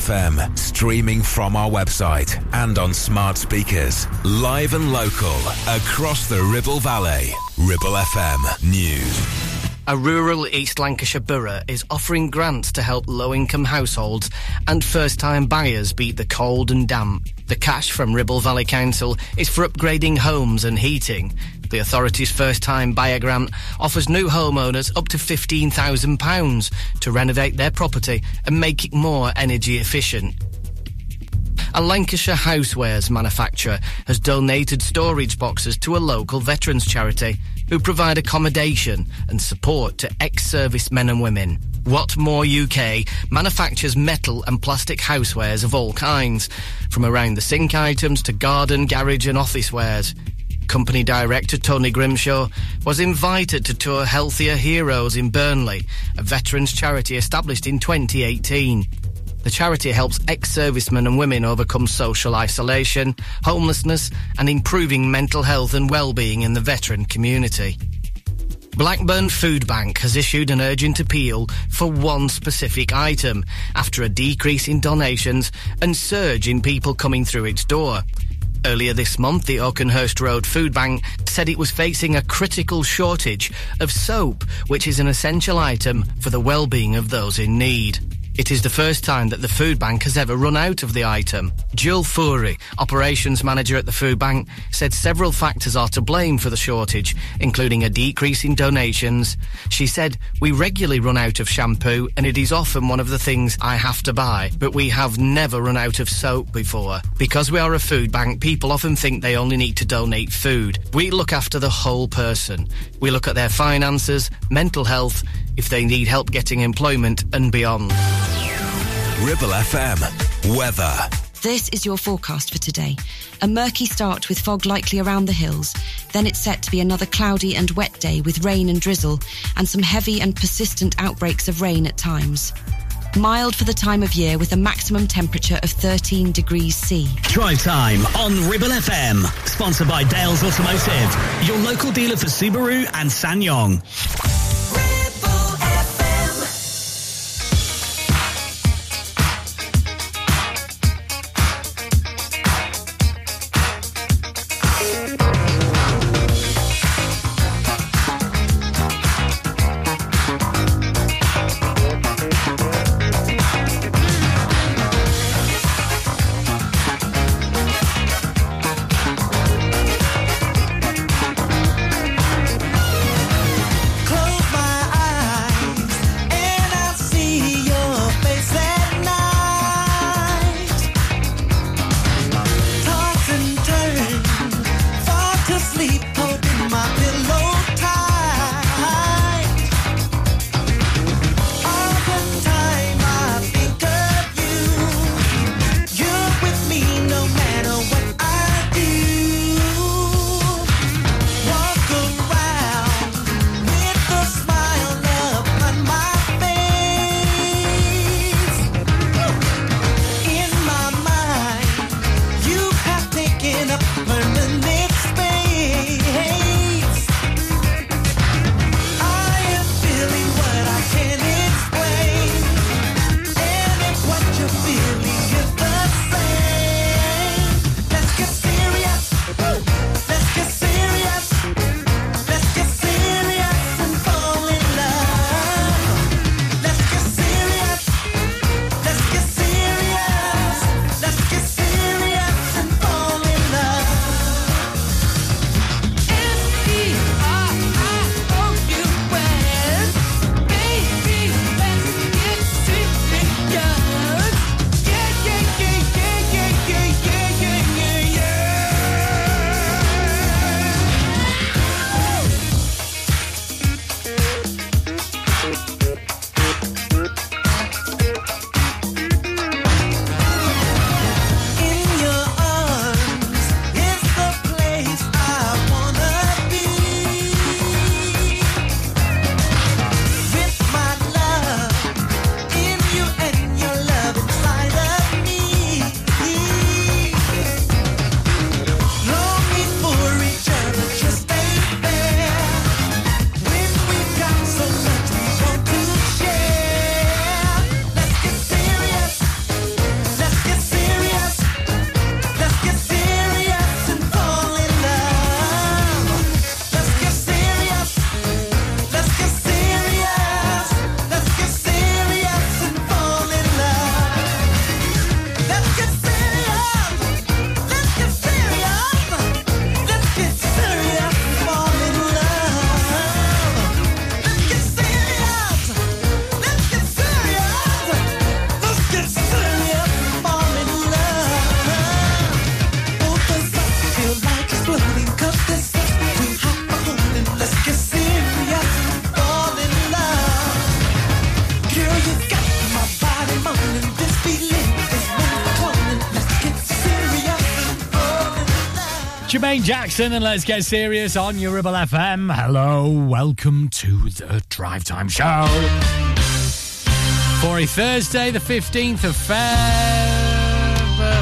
FM, streaming from our website and on smart speakers. Live and local, across the Ribble Valley. Ribble FM News. A rural East Lancashire borough is offering grants to help low income households and first time buyers beat the cold and damp. The cash from Ribble Valley Council is for upgrading homes and heating. The authority's first time buyer grant offers new homeowners up to £15,000 to renovate their property and make it more energy efficient. A Lancashire housewares manufacturer has donated storage boxes to a local veterans charity who provide accommodation and support to ex-service men and women. Whatmore UK manufactures metal and plastic housewares of all kinds, from around the sink items to garden, garage and office wares. Company director Tony Grimshaw was invited to tour Healthier Heroes in Burnley, a veterans charity established in 2018. The charity helps ex-servicemen and women overcome social isolation, homelessness and improving mental health and well-being in the veteran community. Blackburn Food Bank has issued an urgent appeal for one specific item after a decrease in donations and surge in people coming through its door. Earlier this month, the Oakenhurst Road Food Bank said it was facing a critical shortage of soap, which is an essential item for the well-being of those in need. It is the first time that the food bank has ever run out of the item. Jill Foury, operations manager at the food bank, said several factors are to blame for the shortage, including a decrease in donations. She said, We regularly run out of shampoo and it is often one of the things I have to buy, but we have never run out of soap before. Because we are a food bank, people often think they only need to donate food. We look after the whole person. We look at their finances, mental health, if they need help getting employment and beyond. Ribble FM. Weather. This is your forecast for today. A murky start with fog likely around the hills. Then it's set to be another cloudy and wet day with rain and drizzle and some heavy and persistent outbreaks of rain at times. Mild for the time of year with a maximum temperature of 13 degrees C. Drive time on Ribble FM. Sponsored by Dales Automotive, your local dealer for Subaru and SsangYong. Jackson, and let's get serious on your FM. Hello, welcome to the Drive Time Show. For a Thursday, the 15th of Feb,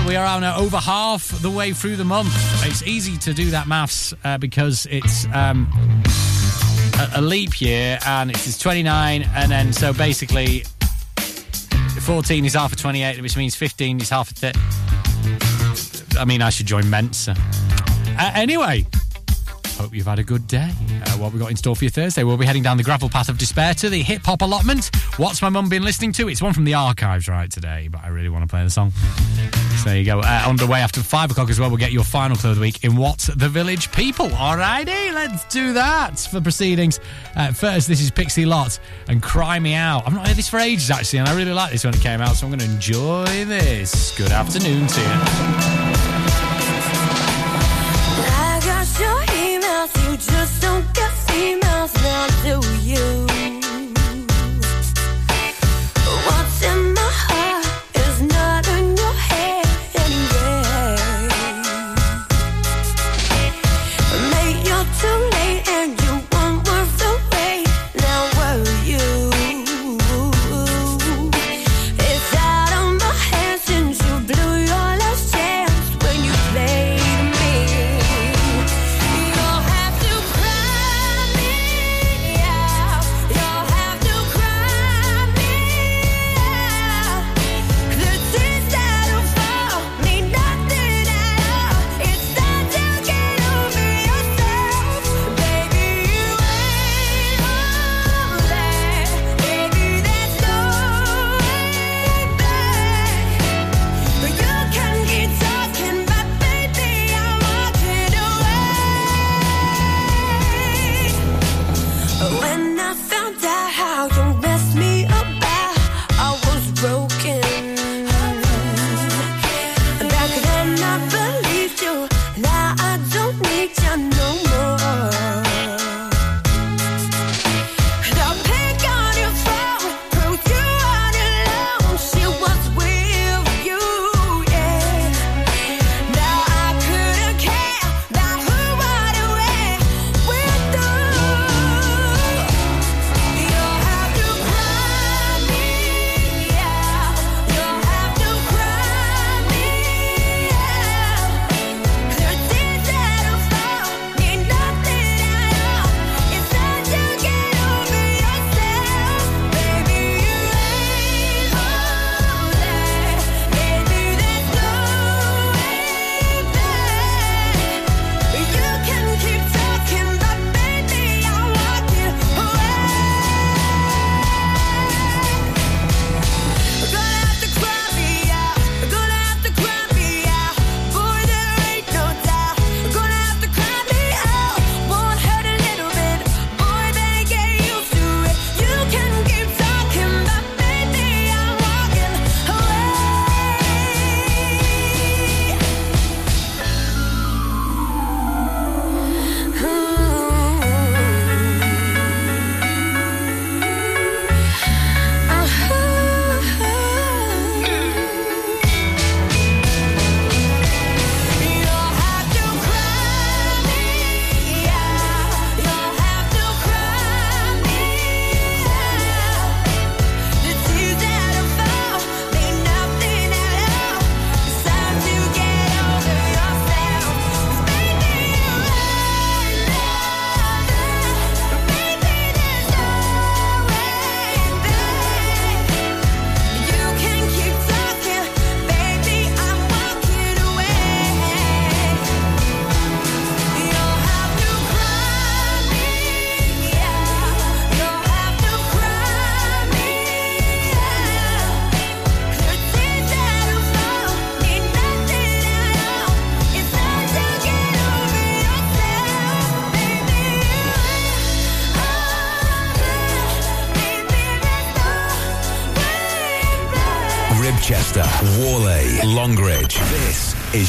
we are now over half the way through the month. It's easy to do that maths uh, because it's um, a, a, leap year and it's 29, and then so basically 14 is half of 28, which means 15 is half of 30. I mean, I should join Mensa. Uh, anyway, hope you've had a good day. Uh, what we got in store for you Thursday? We'll be heading down the gravel path of despair to the hip hop allotment. What's my mum been listening to? It's one from the archives right today, but I really want to play the song. So there you go. Uh, on the way after five o'clock as well, we'll get your final clue of the week in What's the Village People. Alrighty, let's do that for proceedings. Uh, first, this is Pixie Lott and Cry Me Out. I've not heard this for ages actually, and I really like this when it came out, so I'm going to enjoy this. Good afternoon to you. Now,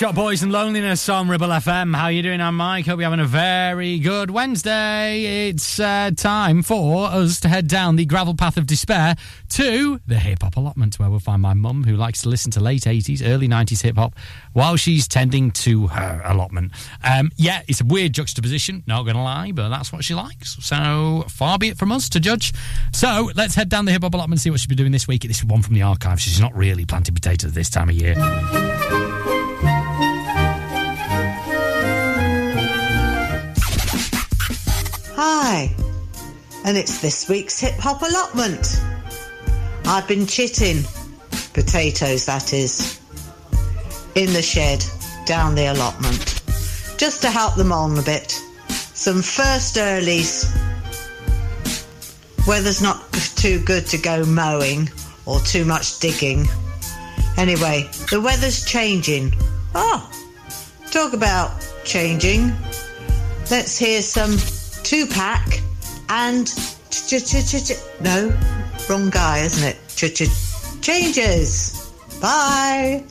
Shop Boys and Loneliness on Ribble FM. How you doing? I'm Mike. Hope you're having a very good Wednesday. It's uh, time for us to head down the gravel path of despair to the hip hop allotment, where we'll find my mum, who likes to listen to late 80s, early 90s hip hop while she's tending to her allotment. Um, yeah, it's a weird juxtaposition, not going to lie, but that's what she likes. So far be it from us to judge. So let's head down the hip hop allotment and see what she's been doing this week. This is one from the archives. She's not really planting potatoes this time of year. Hi, and it's this week's hip hop allotment. I've been chitting, potatoes that is, in the shed down the allotment, just to help them on a bit. Some first earlies. Weather's not too good to go mowing or too much digging. Anyway, the weather's changing. Oh, talk about changing. Let's hear some Tupac and ch ch ch ch ch- no, wrong guy, isn't it? Ch ch changes. Bye.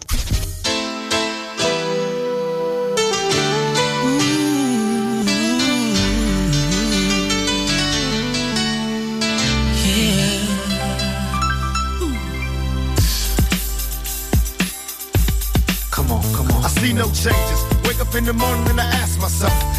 Come on, come on. I see no changes. Wake up in the morning and I ask myself, is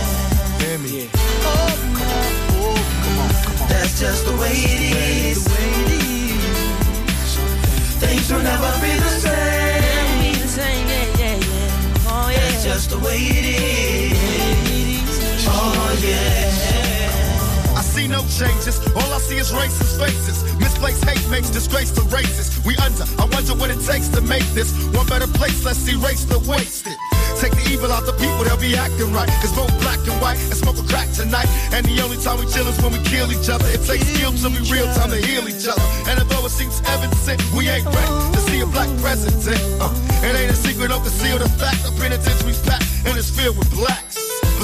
That's just the way it is. Things will never be the same. That's just the way it is. Oh yeah. I see no changes. All I see is racist faces. Misplaced hate makes disgrace to races. We under. I wonder what it takes to make this one better place. Let's erase the wasted. Take the evil out the people, they'll be acting right. Cause both black and white and smoke a crack tonight. And the only time we chill is when we kill each other. It takes skill to be real time to heal each other. And although it seems evident, we ain't ready to see a black president. Uh, it ain't a secret, don't conceal the fact. The penitentiary's packed and it's filled with blacks.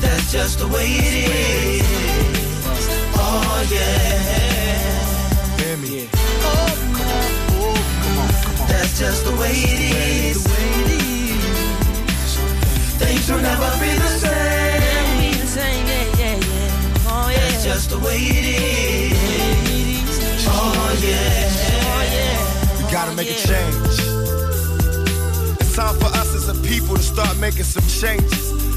That's just the way it is. Oh yeah. Hear me. Oh come on, come on. That's just the way it is. Things will never be the same. That's just the way it is. Oh yeah. We gotta make a change. It's time for us as a people to start making some changes.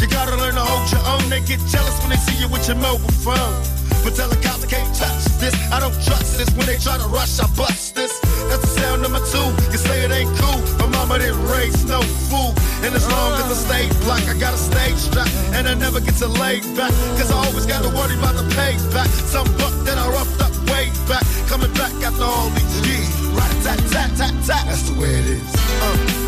You gotta learn to hold your own. They get jealous when they see you with your mobile phone. But tell the cops I can't touch this. I don't trust this. When they try to rush, I bust this. That's the sound number two. You say it ain't cool. My mama didn't raise no fool. And as long as I stay black, I got a stage strap. And I never get to lay back. Cause I always got to worry about the payback. Some buck that I roughed up way back. Coming back after all these years. Right, tat, tat, tat, tat. That's the way it is. Uh.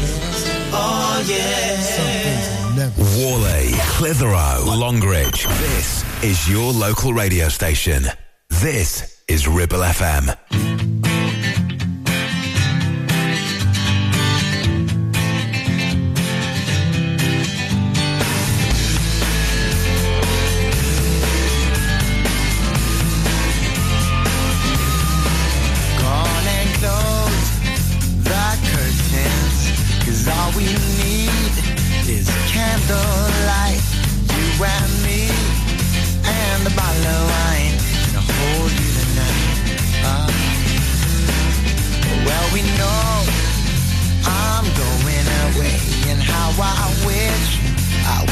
Whalley, Clitheroe, Longridge. This is your local radio station. This is Ribble FM.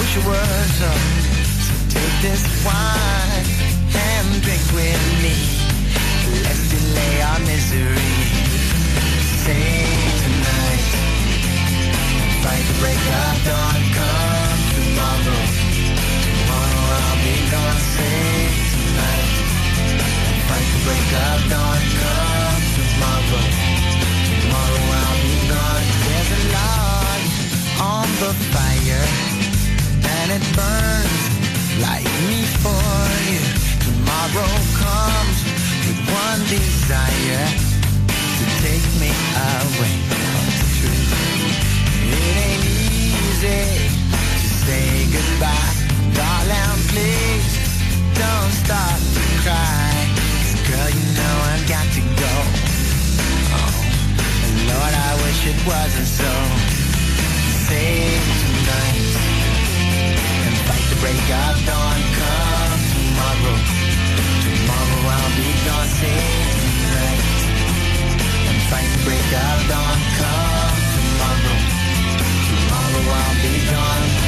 Wish it were so. Take this wine and drink with me. Let's delay our misery. Say tonight, fight the break of dawn. Come tomorrow, tomorrow I'll be gone. Say tonight, fight the break of dawn. Come tomorrow, tomorrow I'll be gone. There's a log on the fire, and it burns like me for you. Tomorrow comes with one desire to take me away from the truth. It ain't easy to say goodbye, darling. Please don't start to cry, girl, you know I've got to go. Oh, Lord, I wish it wasn't so. Save tonight break of dawn. Come tomorrow. Tomorrow I'll be save tonight And fight break of dawn Come tomorrow Tomorrow I'll be gone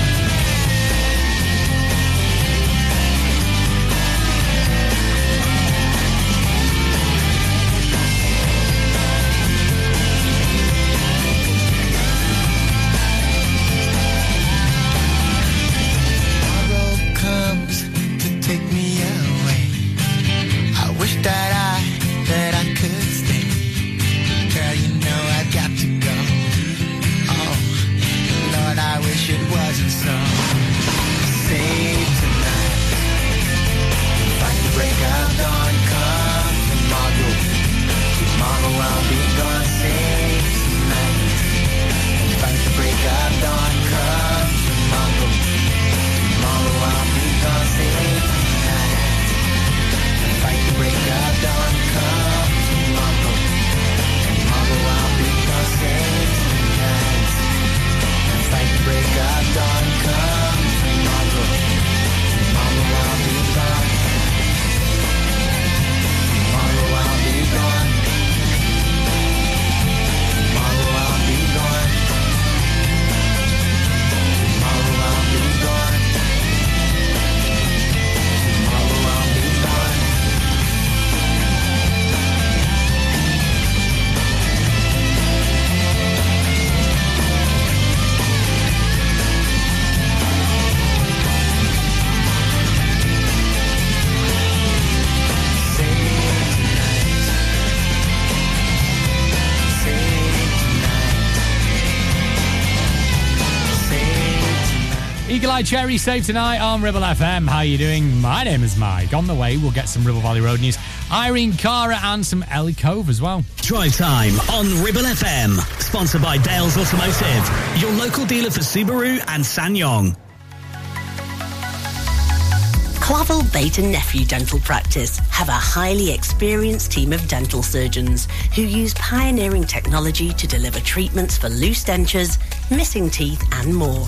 Eagle Eye Cherry Save tonight on Ribble FM. How are you doing? My name is Mike. On the way, we'll get some Ribble Valley Road news. Irene Cara and some Ellie Cove as well. Drive time on Ribble FM. Sponsored by Dales Automotive, your local dealer for Subaru and SsangYong. Clavel Bait and Nephew Dental Practice have a highly experienced team of dental surgeons who use pioneering technology to deliver treatments for loose dentures, missing teeth and more.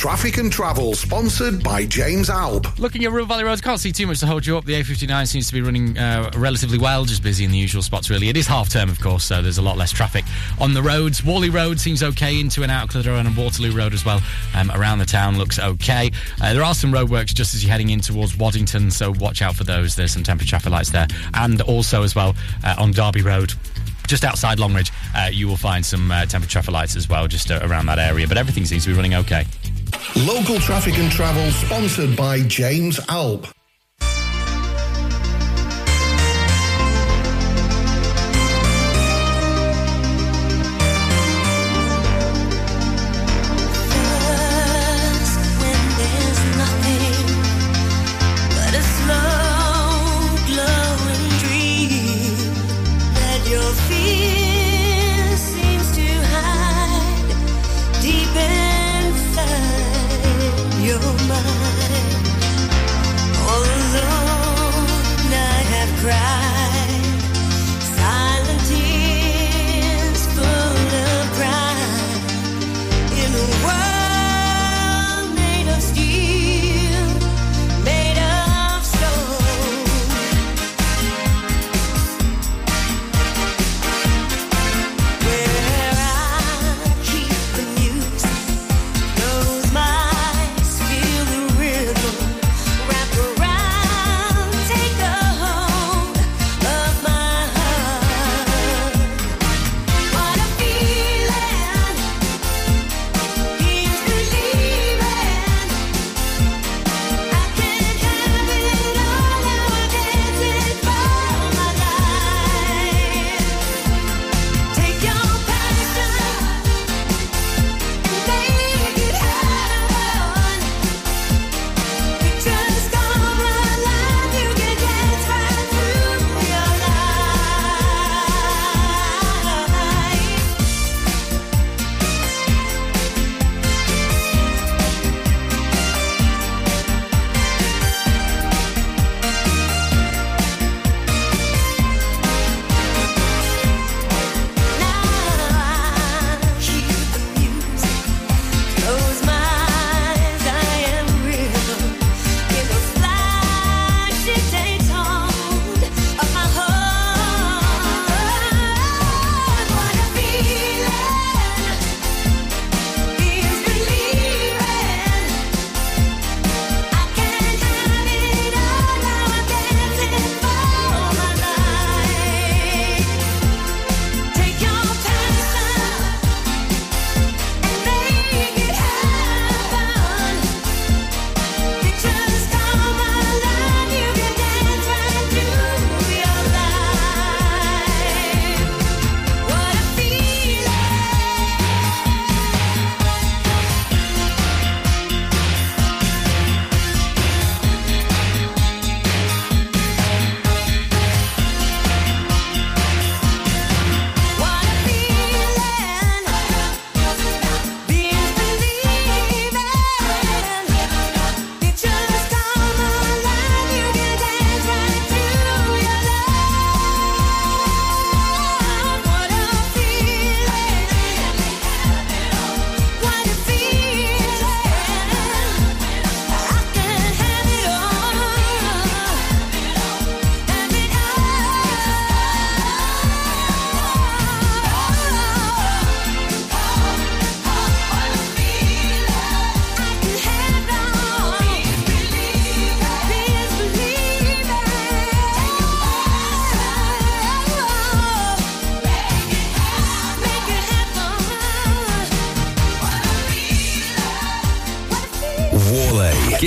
Traffic and Travel, sponsored by James Alb. Looking at Ribble Valley Roads, can't see too much to hold you up. The A59 seems to be running uh, relatively well, just busy in the usual spots, really. It is half term, of course, so there's a lot less traffic on the roads. Whalley Road seems okay, into and out of Clitheroe and Waterloo Road as well. Um, around the town looks okay. Uh, there are some roadworks just as you're heading in towards Waddington, so watch out for those. There's some temporary traffic lights there. And also, as well, uh, on Derby Road just outside Longridge, uh, you will find some uh, temporary traffic lights as well, just uh, around that area. But everything seems to be running okay. Local Traffic and Travel, sponsored by James Alb.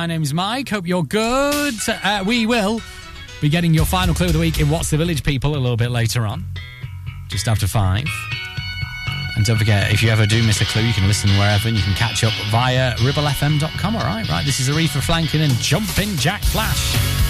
My name's Mike. Hope you're good. Uh, we will be getting your final clue of the week in What's the Village, people, a little bit later on, just after five. And don't forget, if you ever do miss a clue, you can listen wherever and you can catch up via ribblefm.com. All right, right. This is Aretha Franklin and Jumping Jack Flash.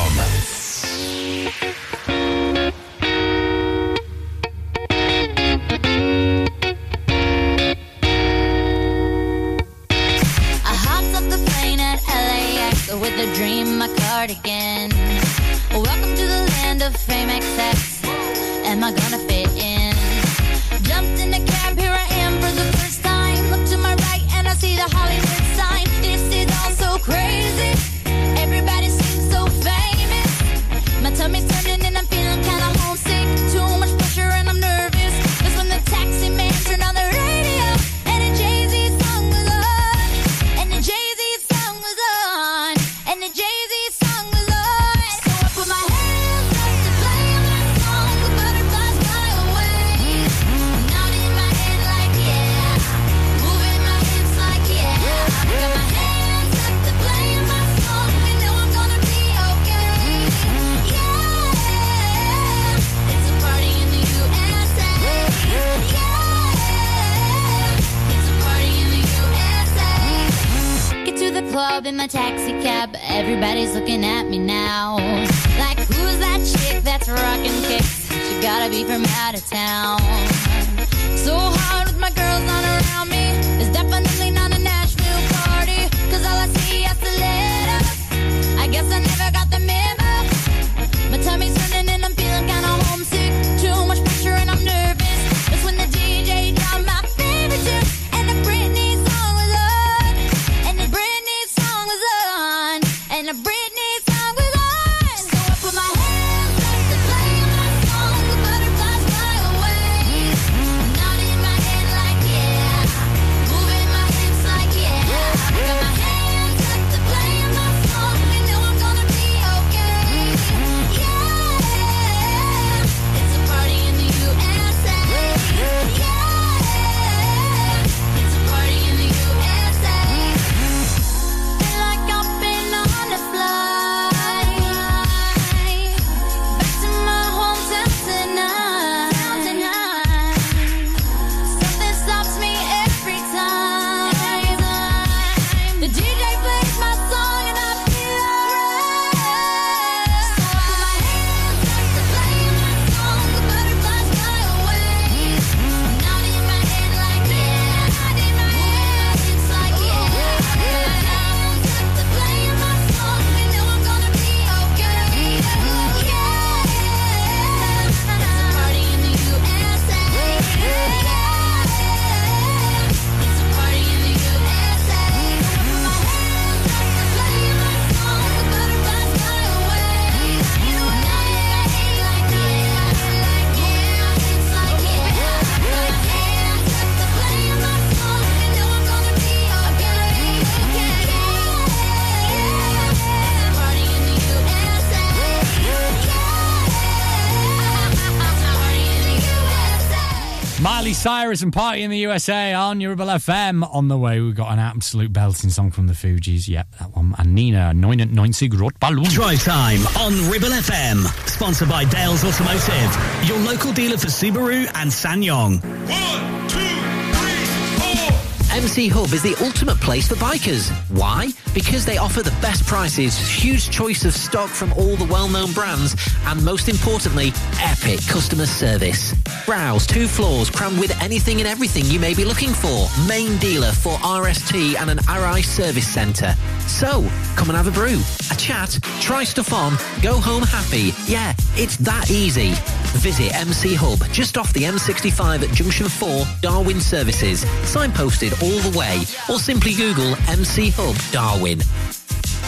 Harrison Party in the USA on Ribble FM. On the way, we've got an absolute belting song from the Fugees. Yep, that one. And Nina, 99 Rot Ballon. Drive time on Ribble FM. Sponsored by Dales Automotive, your local dealer for Subaru and SsangYong. One, two, MC Hub is the ultimate place for bikers. Why? Because they offer the best prices, huge choice of stock from all the well-known brands, and most importantly, epic customer service. Browse, two floors crammed with anything and everything you may be looking for. Main dealer for RST and an Arai service centre. So, come and have a brew, a chat, try stuff on, go home happy. Yeah, it's that easy. Visit MC Hub, just off the M65 at Junction 4, Darwen Services. Signposted all the way, or simply Google MC Hub Darwen.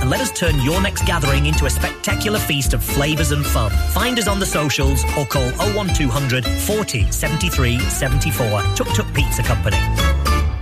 and let us turn your next gathering into a spectacular feast of flavours and fun. Find us on the socials or call 01200 40 73 74. Tuk Tuk Pizza Company.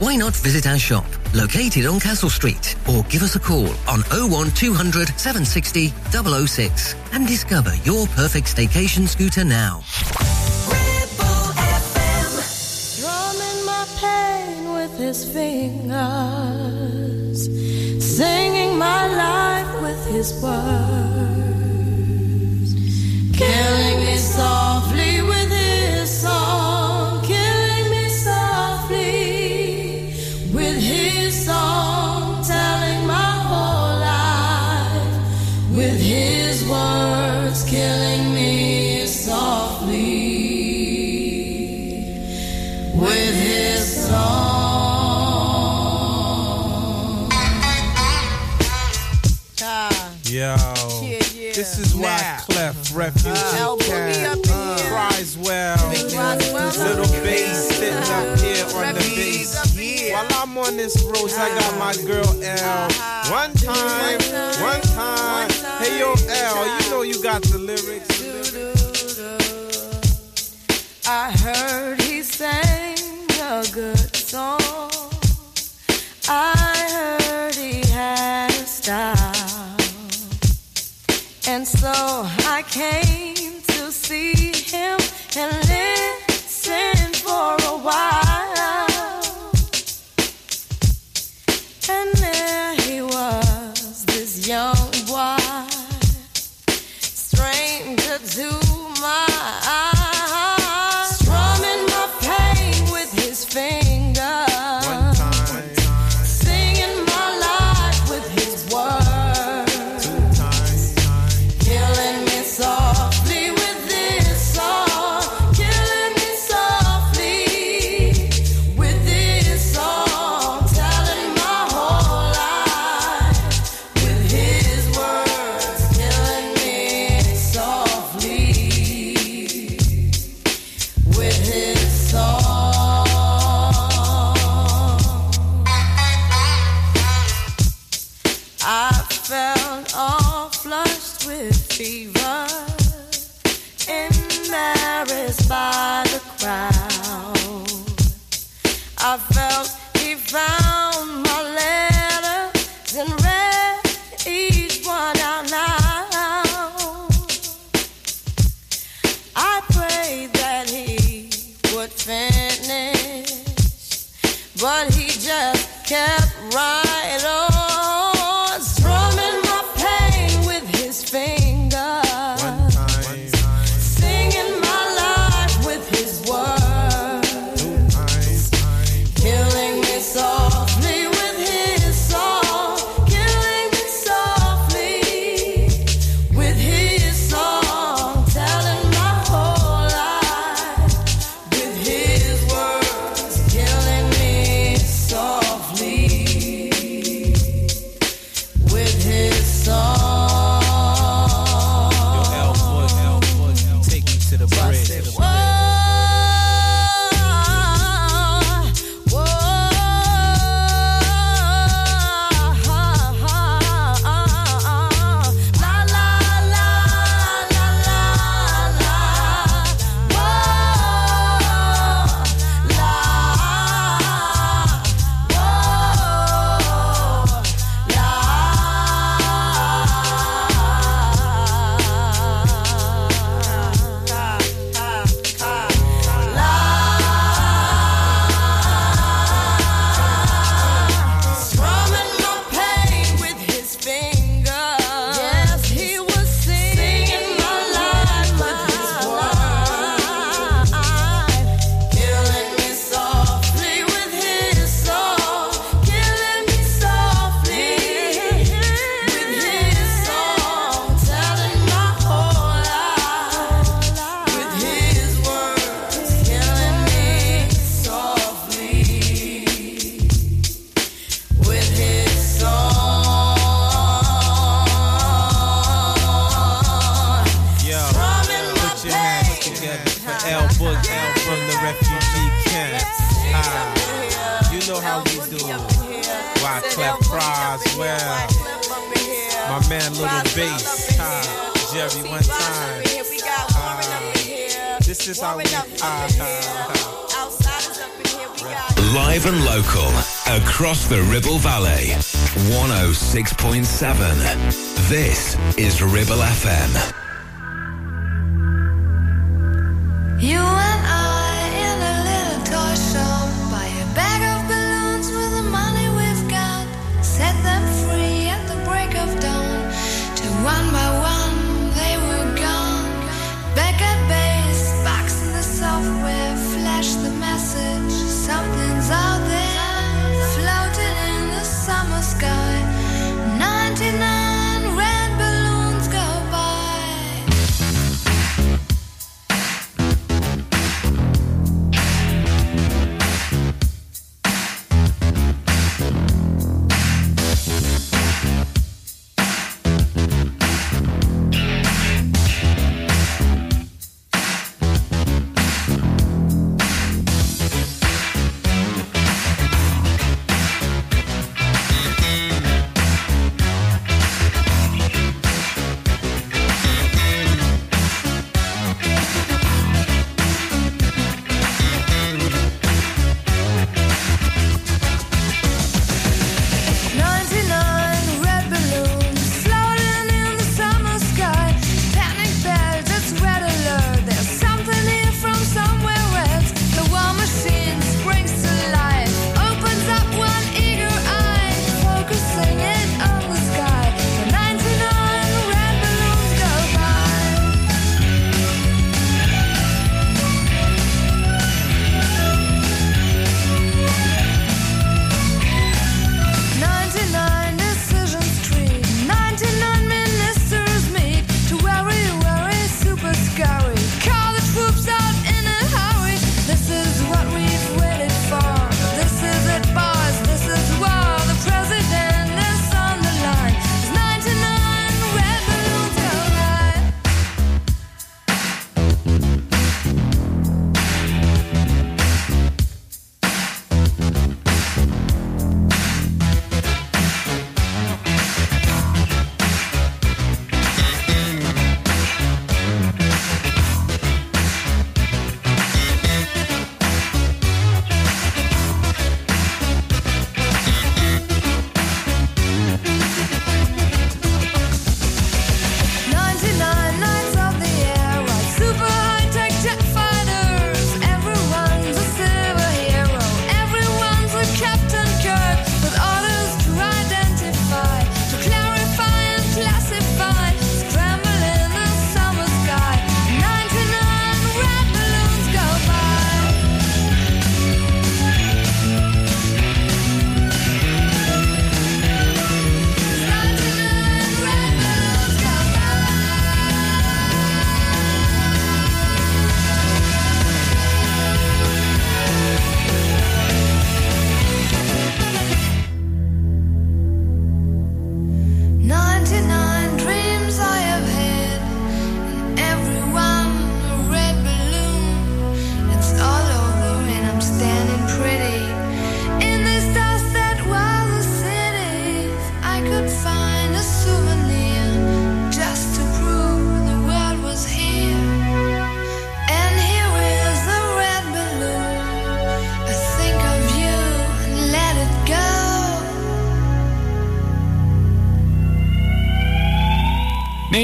Why not visit our shop, located on Castle Street, or give us a call on 01200 760 006 and discover your perfect staycation scooter now. Drumming my pain with his fingers, singing my life with his words, killing me softly Yo, this is why Clef Refugee Camp cries well. Little bass sitting up here on the bass. While I'm on this road, I got my girl L. One time, one time. Hey yo, L, you know you got the lyrics. I heard he sang a good song. I And so I came to see him and listen for a while. But he just kept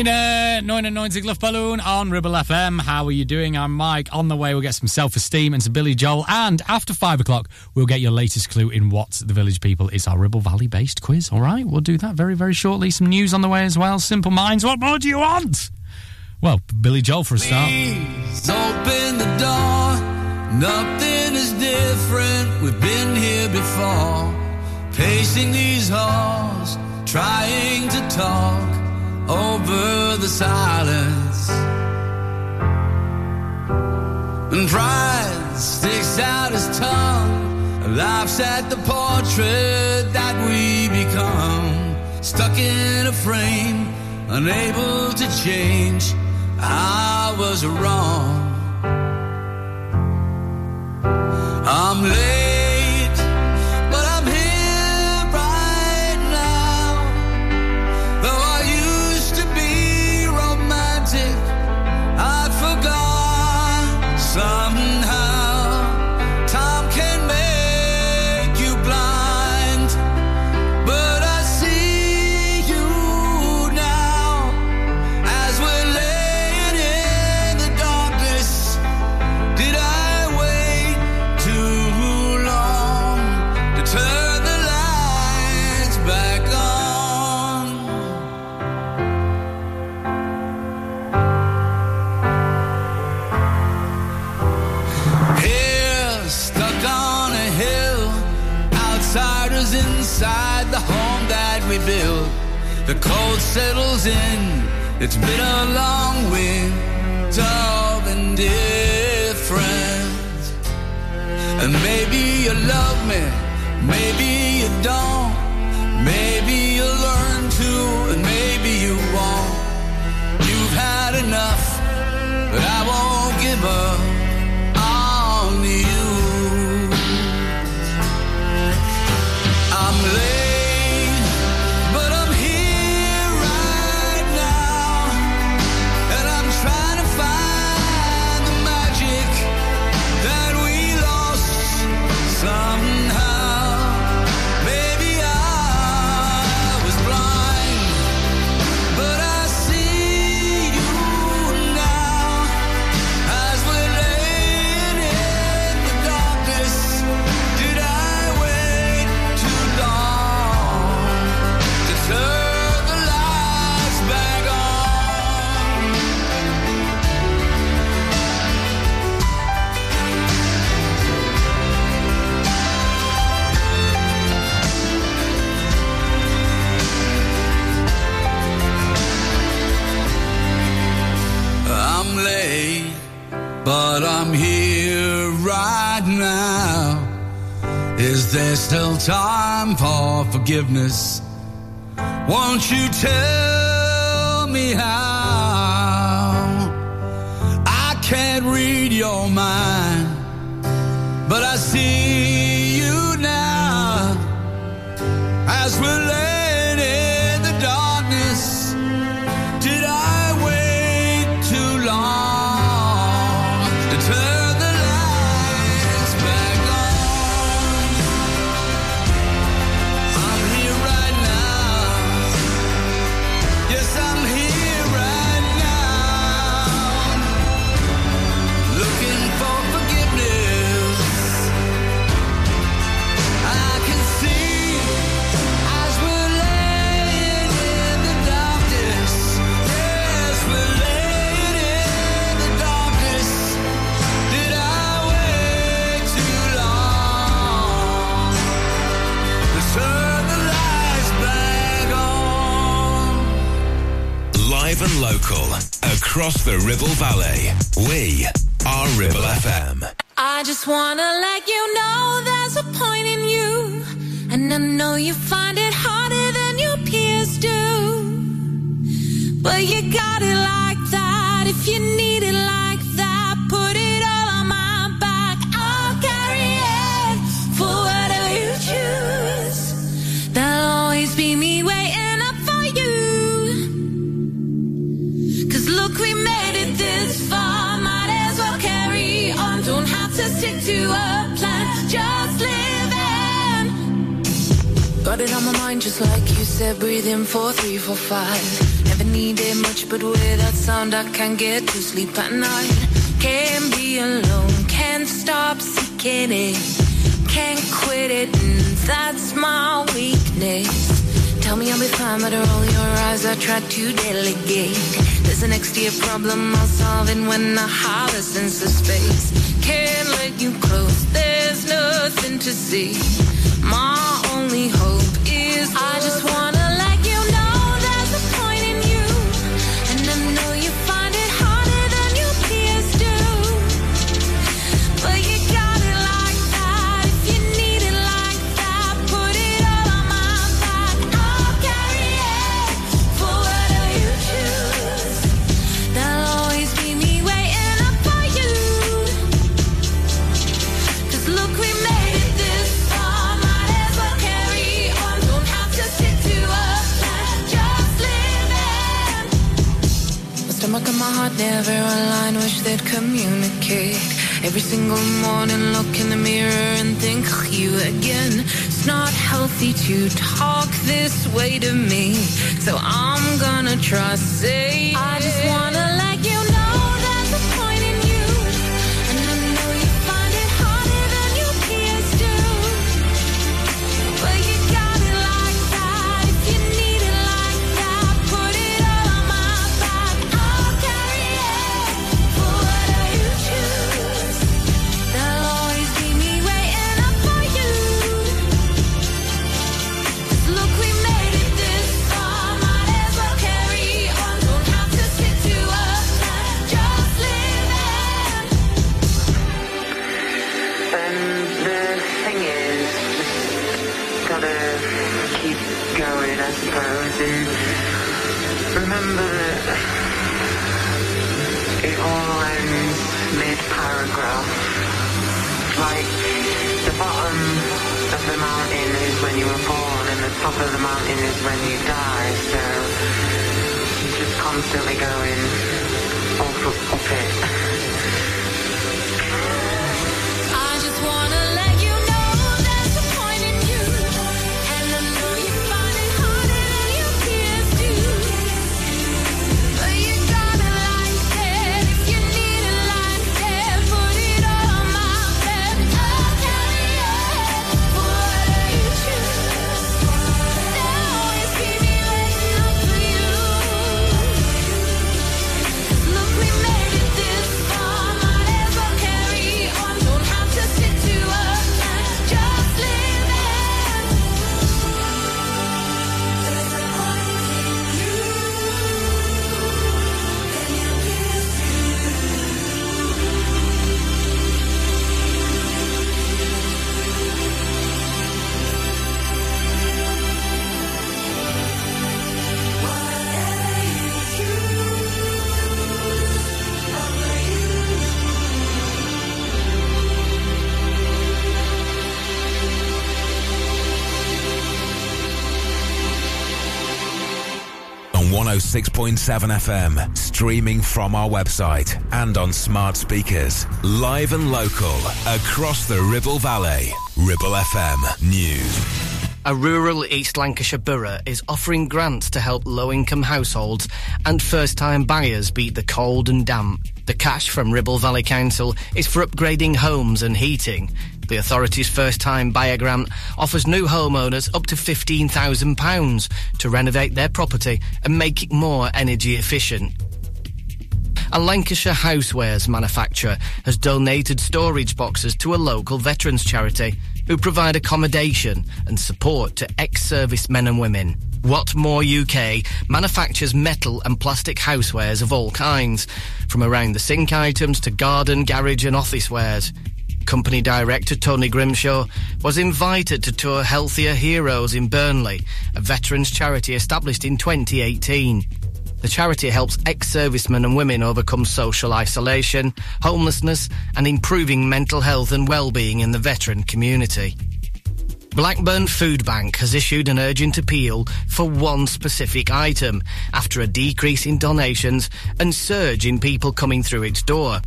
Nina, uh, 99 Love Balloon on Ribble FM. How are you doing? I'm Mike. On the way, we'll get some self esteem and some Billy Joel. And after five o'clock, we'll get your latest clue in what the village people is our Ribble Valley based quiz. All right, we'll do that very, very shortly. Some news on the way as well. Simple Minds, what more do you want? Well, Billy Joel for a start. Please open the door. Nothing is different. We've been here before. Pacing these halls, trying to talk over the silence. And pride sticks out his tongue, laughs at the portrait that we become. Stuck in a frame, unable to change. I was wrong. I'm late. Look, we made it this far, might as well carry on. Don't have to stick to a plan, just live in. Got it on my mind, just like you said, breathe in four, three, four, five. Never needed much, but with that sound, I can't get to sleep at night. Can't be alone, can't stop seeking it, can't quit it, and that's my weakness. Tell me I'll be fine, but roll your eyes, I try to delegate the next year problem I'm solving when I holler the space? Can't let you close, there's nothing to see. My only hope is I just want never aligned, wish they'd communicate. Every single morning, look in the mirror and think you again. It's not healthy to talk this way to me, so I'm gonna try to say I just wanna. Mid-paragraph. Like, the bottom of the mountain is when you were born, and the top of the mountain is when you die, so you're just constantly going up, up, 106.7 FM, streaming from our website and on smart speakers. Live and local across the Ribble Valley. Ribble FM News. A rural East Lancashire borough is offering grants to help low income households and first time buyers beat the cold and damp. The cash from Ribble Valley Council is for upgrading homes and heating. The authority's first time buyer grant offers new homeowners up to £15,000 to renovate their property and make it more energy efficient. A Lancashire housewares manufacturer has donated storage boxes to a local veterans charity who provide accommodation and support to ex-service men and women. Whatmore UK manufactures metal and plastic housewares of all kinds, from around the sink items to garden, garage and office wares. Company director Tony Grimshaw was invited to tour Healthier Heroes in Burnley, a veterans charity established in 2018. The charity helps ex-servicemen and women overcome social isolation, homelessness and improving mental health and well-being in the veteran community. Blackburn Food Bank has issued an urgent appeal for one specific item after a decrease in donations and surge in people coming through its door.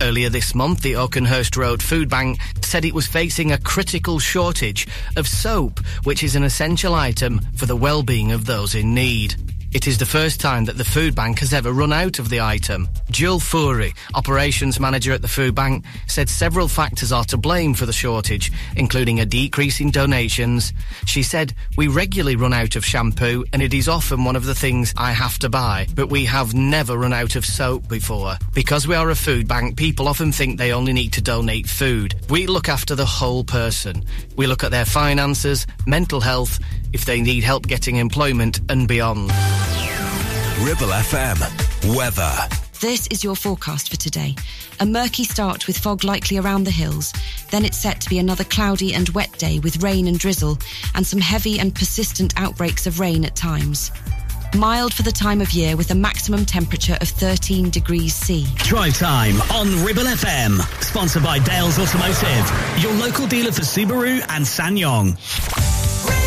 Earlier this month, the Oakenhurst Road Food Bank said it was facing a critical shortage of soap, which is an essential item for the well-being of those in need. It is the first time that the food bank has ever run out of the item. Jill Foury, operations manager at the food bank, said several factors are to blame for the shortage, including a decrease in donations. She said, We regularly run out of shampoo and it is often one of the things I have to buy, but we have never run out of soap before. Because we are a food bank, people often think they only need to donate food. We look after the whole person. We look at their finances, mental health, if they need help getting employment and beyond. Ribble FM. Weather. This is your forecast for today. A murky start with fog likely around the hills. Then it's set to be another cloudy and wet day with rain and drizzle and some heavy and persistent outbreaks of rain at times. Mild for the time of year with a maximum temperature of 13 degrees C. Drive time on Ribble FM. Sponsored by Dales Automotive, your local dealer for Subaru and SsangYong.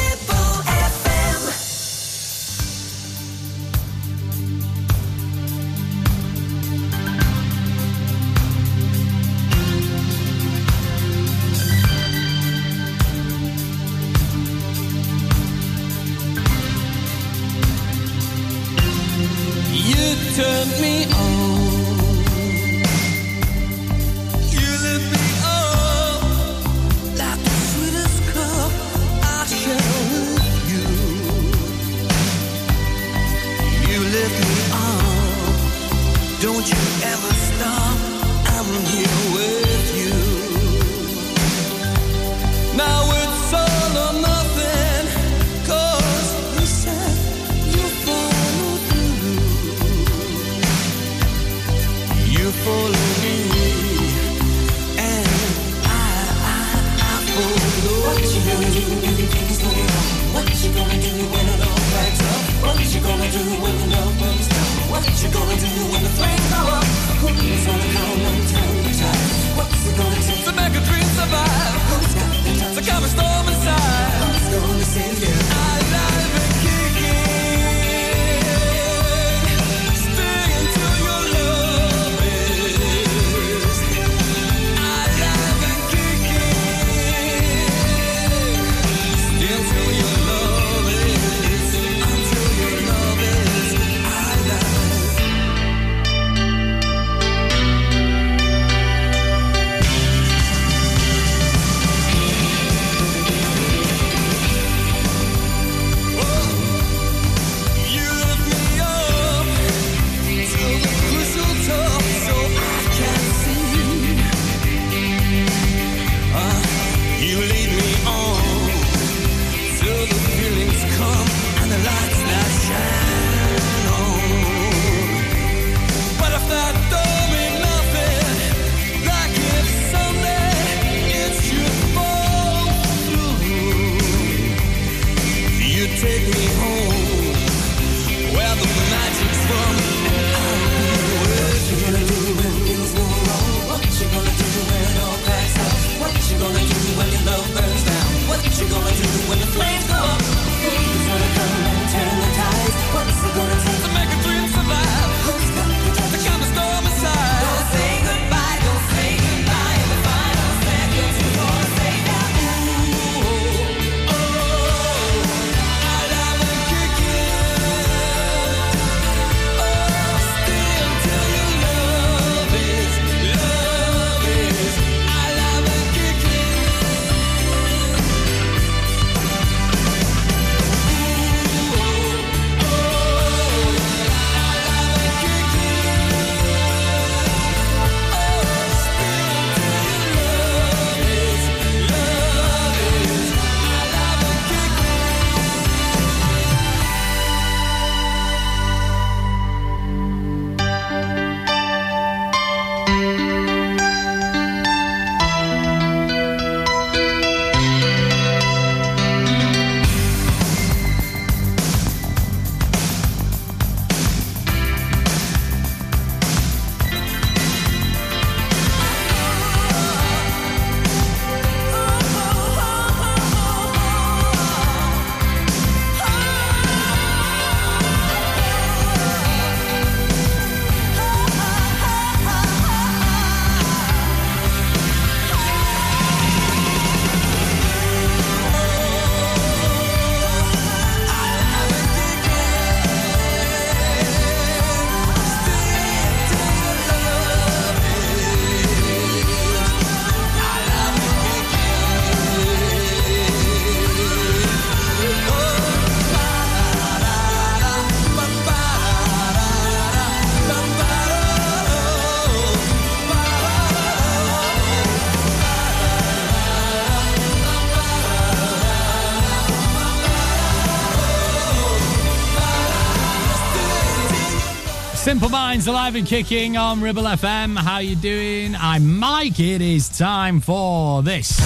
Simple alive and kicking on Ribble FM. How you doing? I'm Mike. It is time for this.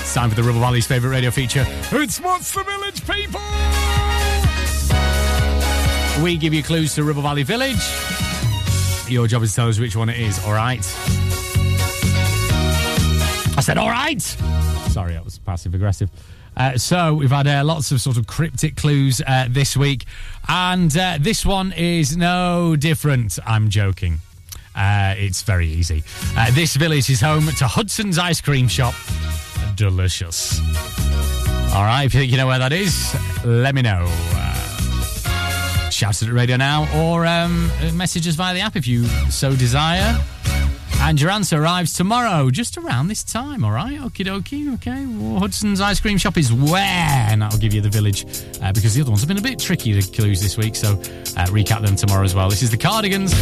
It's time for the Ribble Valley's favourite radio feature. It's What's the Village, people? We give you clues to Ribble Valley Village. Your job is to tell us which one it is, all right? I said, all right. Sorry, that was passive aggressive. Uh, so we've had uh, lots of sort of cryptic clues uh, this week, and uh, this one is no different. I'm joking. Uh, it's very easy. Uh, this village is home to Hudson's Ice Cream Shop. Delicious. All right, if you think you know where that is, let me know. Uh, shout it at radio now, or um, message us via the app if you so desire. And your answer arrives tomorrow, just around this time, all right? Okie dokie, okay. Well, Hudson's Ice Cream Shop is where? And that'll give you the village, uh, because the other ones have been a bit tricky, the clues this week, so uh, recap them tomorrow as well. This is the Cardigans.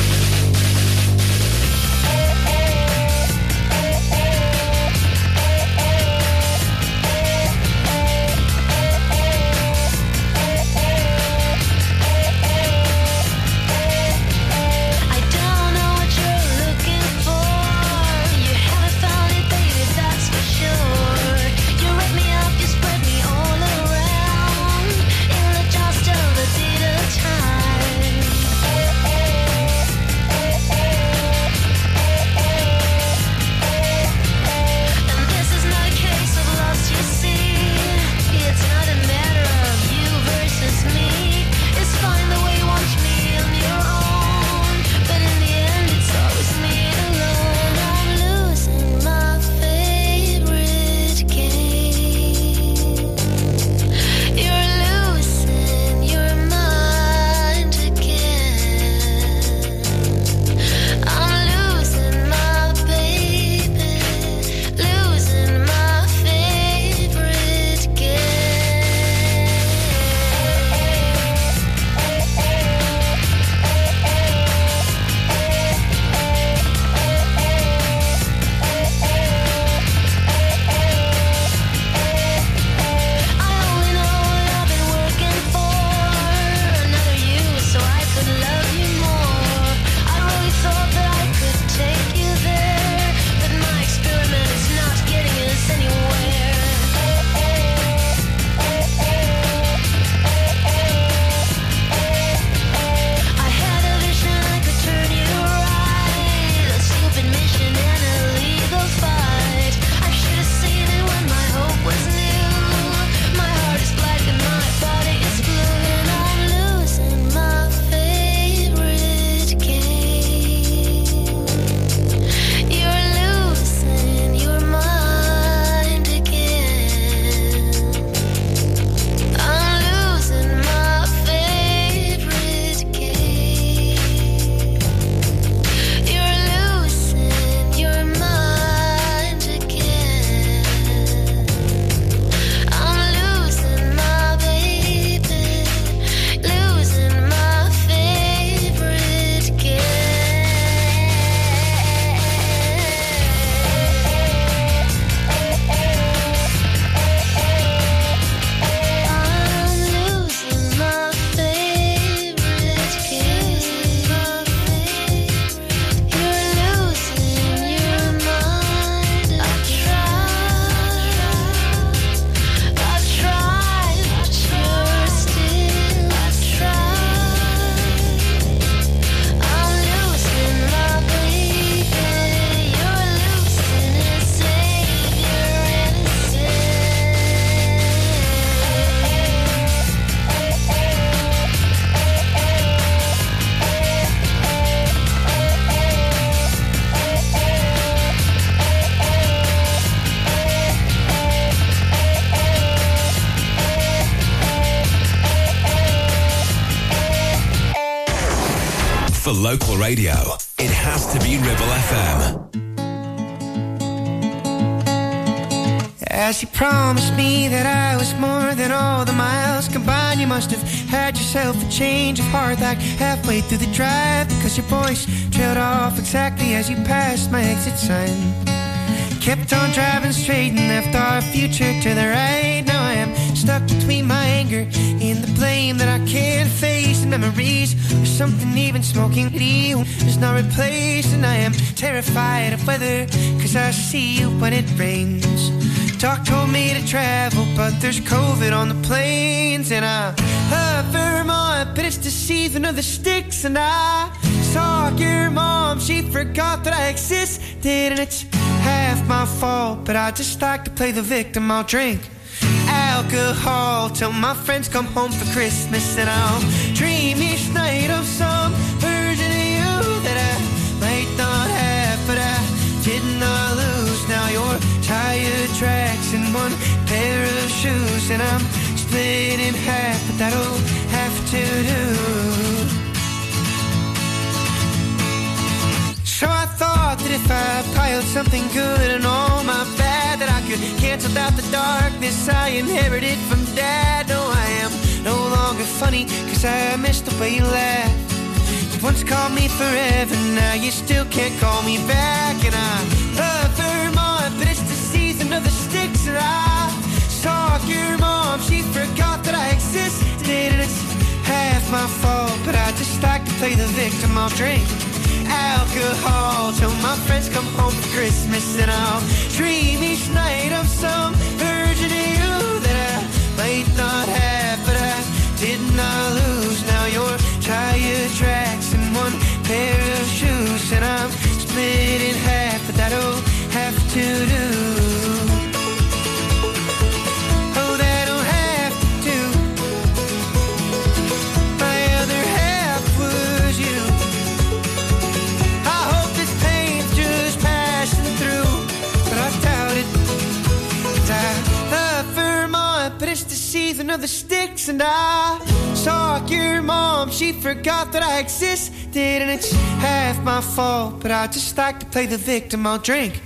For local radio, it has to be Ribble FM. As you promised me that I was more than all the miles combined, you must have had yourself a change of heart like halfway through the drive because your voice trailed off exactly as you passed my exit sign. Kept on driving straight and left our future to the right. Stuck between my anger and the blame that I can't face. The memories or something even smoking you is not replaced. And I am terrified of weather, cause I see you when it rains. Doc told me to travel, but there's COVID on the planes. And I love Vermont, but it's season of the sticks. And I saw your mom, she forgot that I existed. And it's half my fault, but I just like to play the victim. I'll drink alcohol till my friends come home for Christmas. And I'll dream each night of some version of you that I might not have, but I did not lose. Now you're tire tracks and one pair of shoes, and I'm split in half, but that'll have to do. So I thought that if I piled something good and all my bad, that I could cancel out the darkness I inherited from dad. No, I am no longer funny, cause I missed the way you laughed. You once called me forever, now you still can't call me back. And I love Vermont, but it's the season of the sticks. And I saw your mom, she forgot that I existed. And it's half my fault, but I just like to play the victim. I'll drink alcohol till my friends come home for Christmas. And I'll dream each night of some version of you that I might not have, but I did not lose. Now you're tire tracks and one pair of shoes, and I'm split in half, but that'll have to do. Of the sticks, and I saw your mom. She forgot that I existed, and it's half my fault. But I just like to play the victim. I'll drink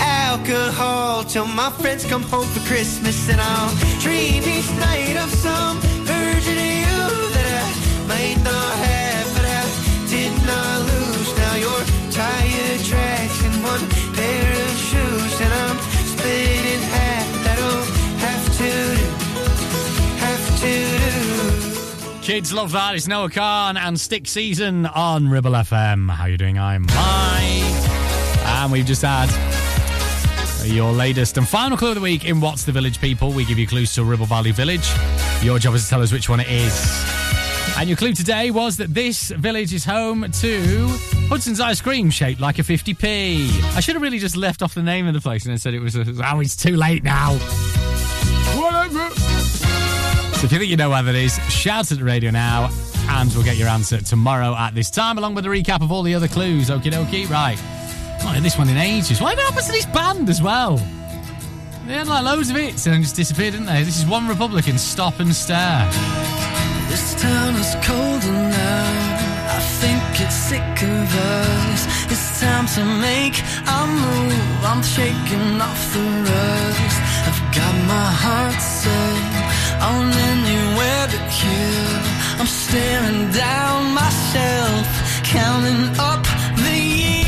alcohol till my friends come home for Christmas, and I'll dream each night of some version of you that I might not have, but I did not lose. Now you're tire tracks and one pair of shoes, and I'm Kids love that. It's Noah Kahan and Stick Season on Ribble FM. How you doing? I'm Mike. And we've just had your latest and final clue of the week in What's the Village People. We give you clues to Ribble Valley Village. Your job is to tell us which one it is. And your clue today was that this village is home to Hudson's Ice Cream shaped like a 50p. I should have really just left off the name of the place and then said it was, oh, it's too late now. Whatever. So if you think you know where that is, shout at the radio now and we'll get your answer tomorrow at this time, along with a recap of all the other clues. Okie dokie, right. Not this one in ages. What happens to this band as well? They had like loads of hits and then just disappeared, didn't they? This is One Republican, Stop and Stare. This town is colder now. I think it's sick of us. It's time to make a move. I'm shaking off the rust. I've got my heart set on anywhere but here. I'm staring down myself, counting up the years.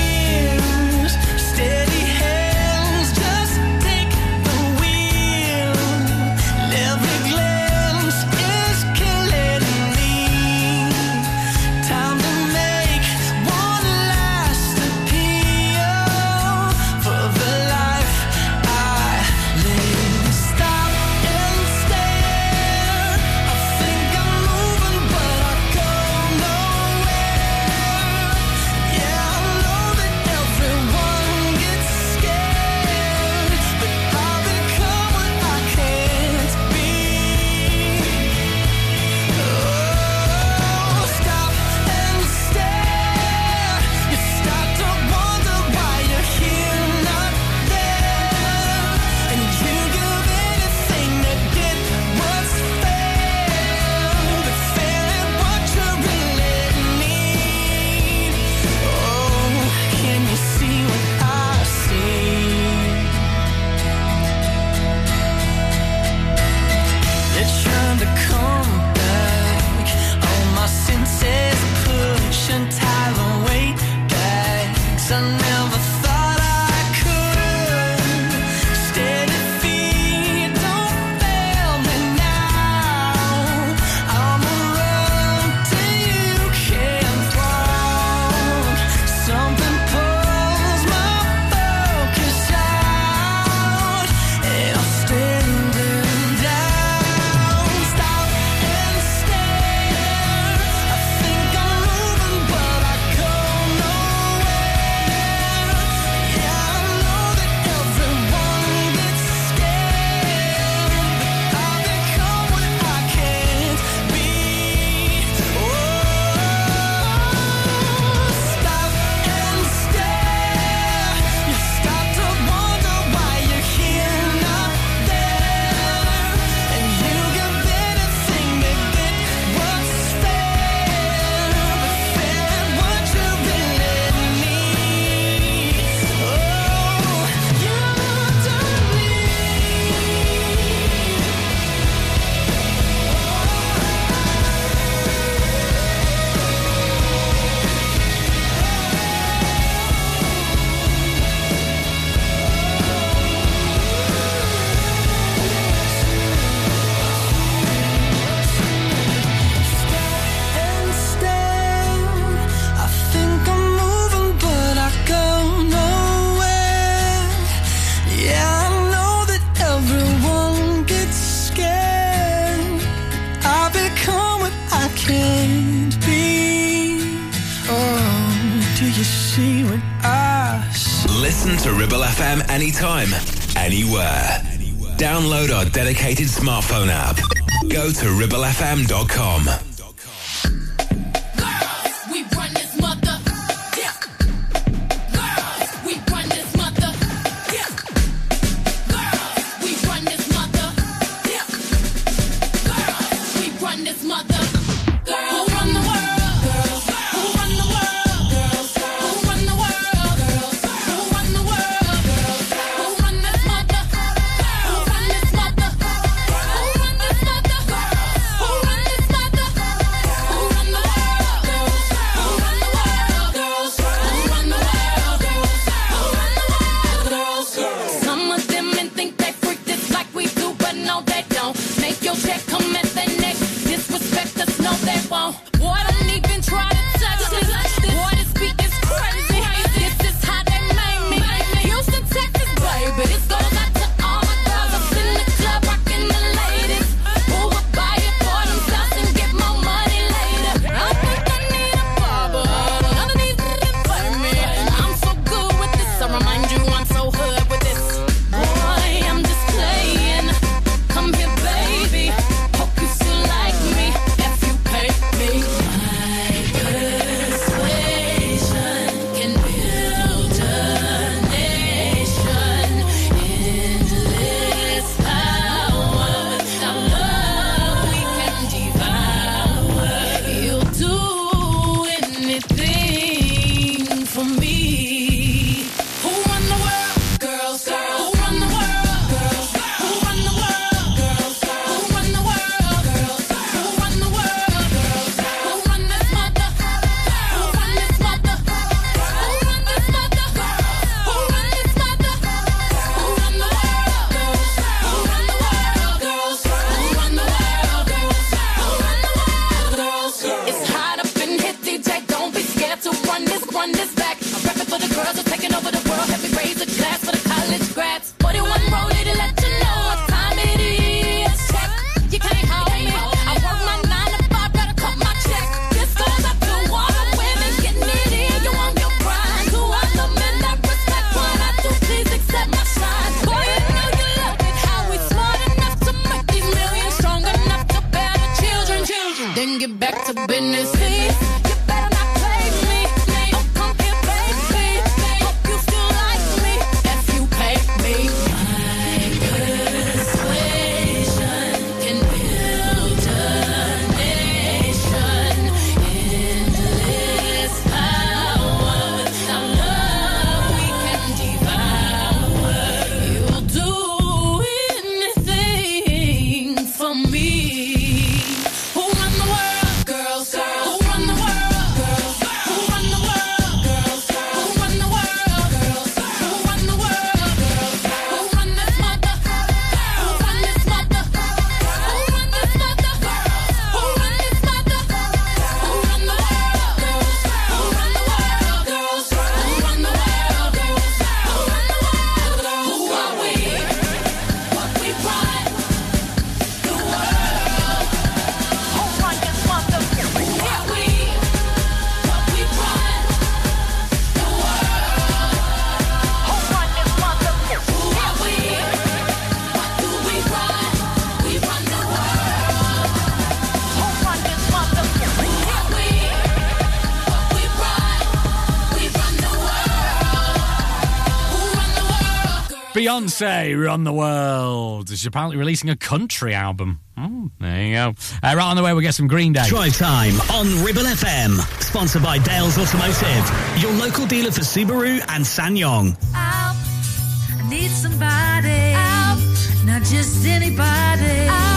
Beyonce run the world. She's apparently releasing a country album. Hmm, there you go. Uh, right on the way, we'll get some Green Day. Drive time on Ribble FM. Sponsored by Dales Automotive, your local dealer for Subaru and SsangYong. Out. I need somebody. Out. Not just anybody. Out.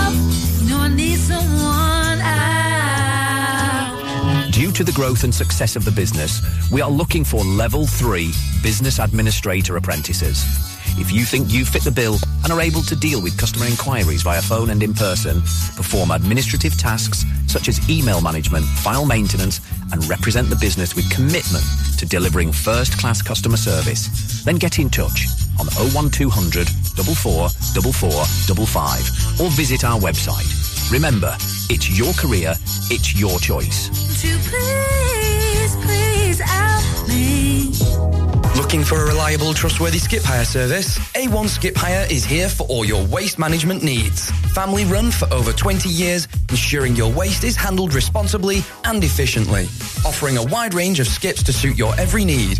Due to the growth and success of the business, we are looking for level three business administrator apprentices. If you think you fit the bill and are able to deal with customer inquiries via phone and in person, perform administrative tasks such as email management, file maintenance, and represent the business with commitment to delivering first-class customer service, then get in touch on 01200 44 or visit our website Remember, it's your career, it's your choice. Please, please Looking for a reliable, trustworthy skip hire service? A1 Skip Hire is here for all your waste management needs. Family run for over 20 years, ensuring your waste is handled responsibly and efficiently. Offering a wide range of skips to suit your every need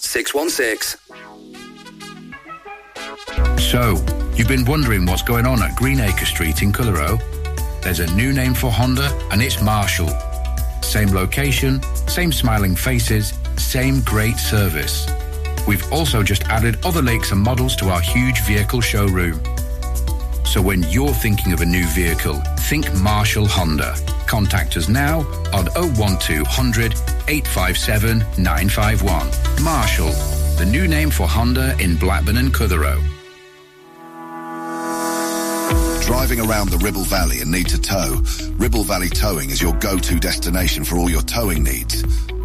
616. So, you've been wondering what's going on at Greenacre Street in Clitheroe? There's a new name for Honda, and it's Marshall. Same location, same smiling faces, same great service. We've also just added other lakes and models to our huge vehicle showroom. So when you're thinking of a new vehicle, think Marshall Honda. Contact us now on 01200 857 951. Marshall, the new name for Honda in Blackburn and Clitheroe. Driving around the Ribble Valley and need to tow? Ribble Valley Towing is your go-to destination for all your towing needs.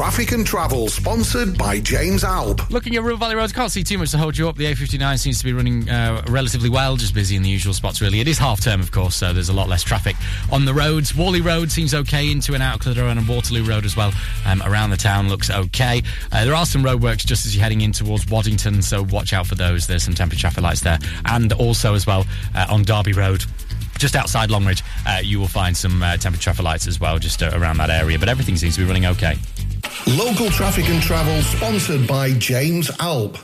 Traffic and travel sponsored by James Alb. Looking at Ribble Valley Roads, can't see too much to hold you up. The A59 seems to be running uh, relatively well, just busy in the usual spots, really. It is half term, of course, so there's a lot less traffic on the roads. Whalley Road seems okay into and out of Clitheroe, and Waterloo Road as well um, around the town looks okay. Uh, there are some roadworks just as you're heading in towards Waddington, so watch out for those. There's some temporary traffic lights there. And also, as well, uh, on Derby Road, just outside Longridge, uh, you will find some uh, temporary traffic lights as well, just uh, around that area. But everything seems to be running okay. Local traffic and travel sponsored by James Alb.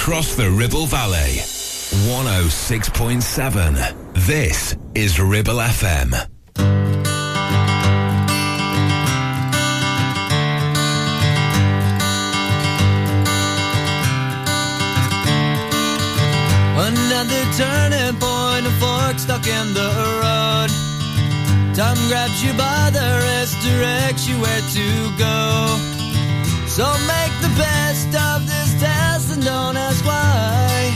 Across the Ribble Valley. 106.7. This is Ribble FM. Another turning point, a fork stuck in the road. Time grabs you by the wrist, directs you where to go. So make the best of this test don't ask why.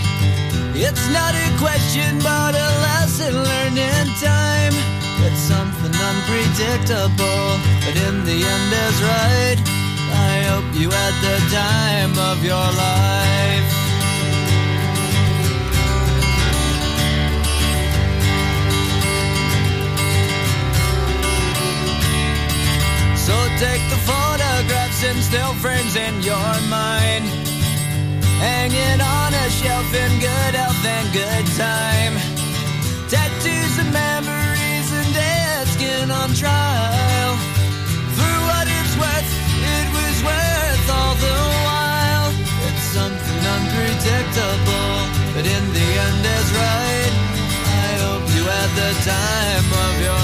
It's not a question, but a lesson learned in time. It's something unpredictable, but in the end is right. I hope you had the time of your life. So take the photographs and still frames in your mind. Hanging on a shelf in good health and good time. Tattoos and memories and dead skin on trial. For what it's worth, it was worth all the while. It's something unpredictable, but in the end is right. I hope you had the time of your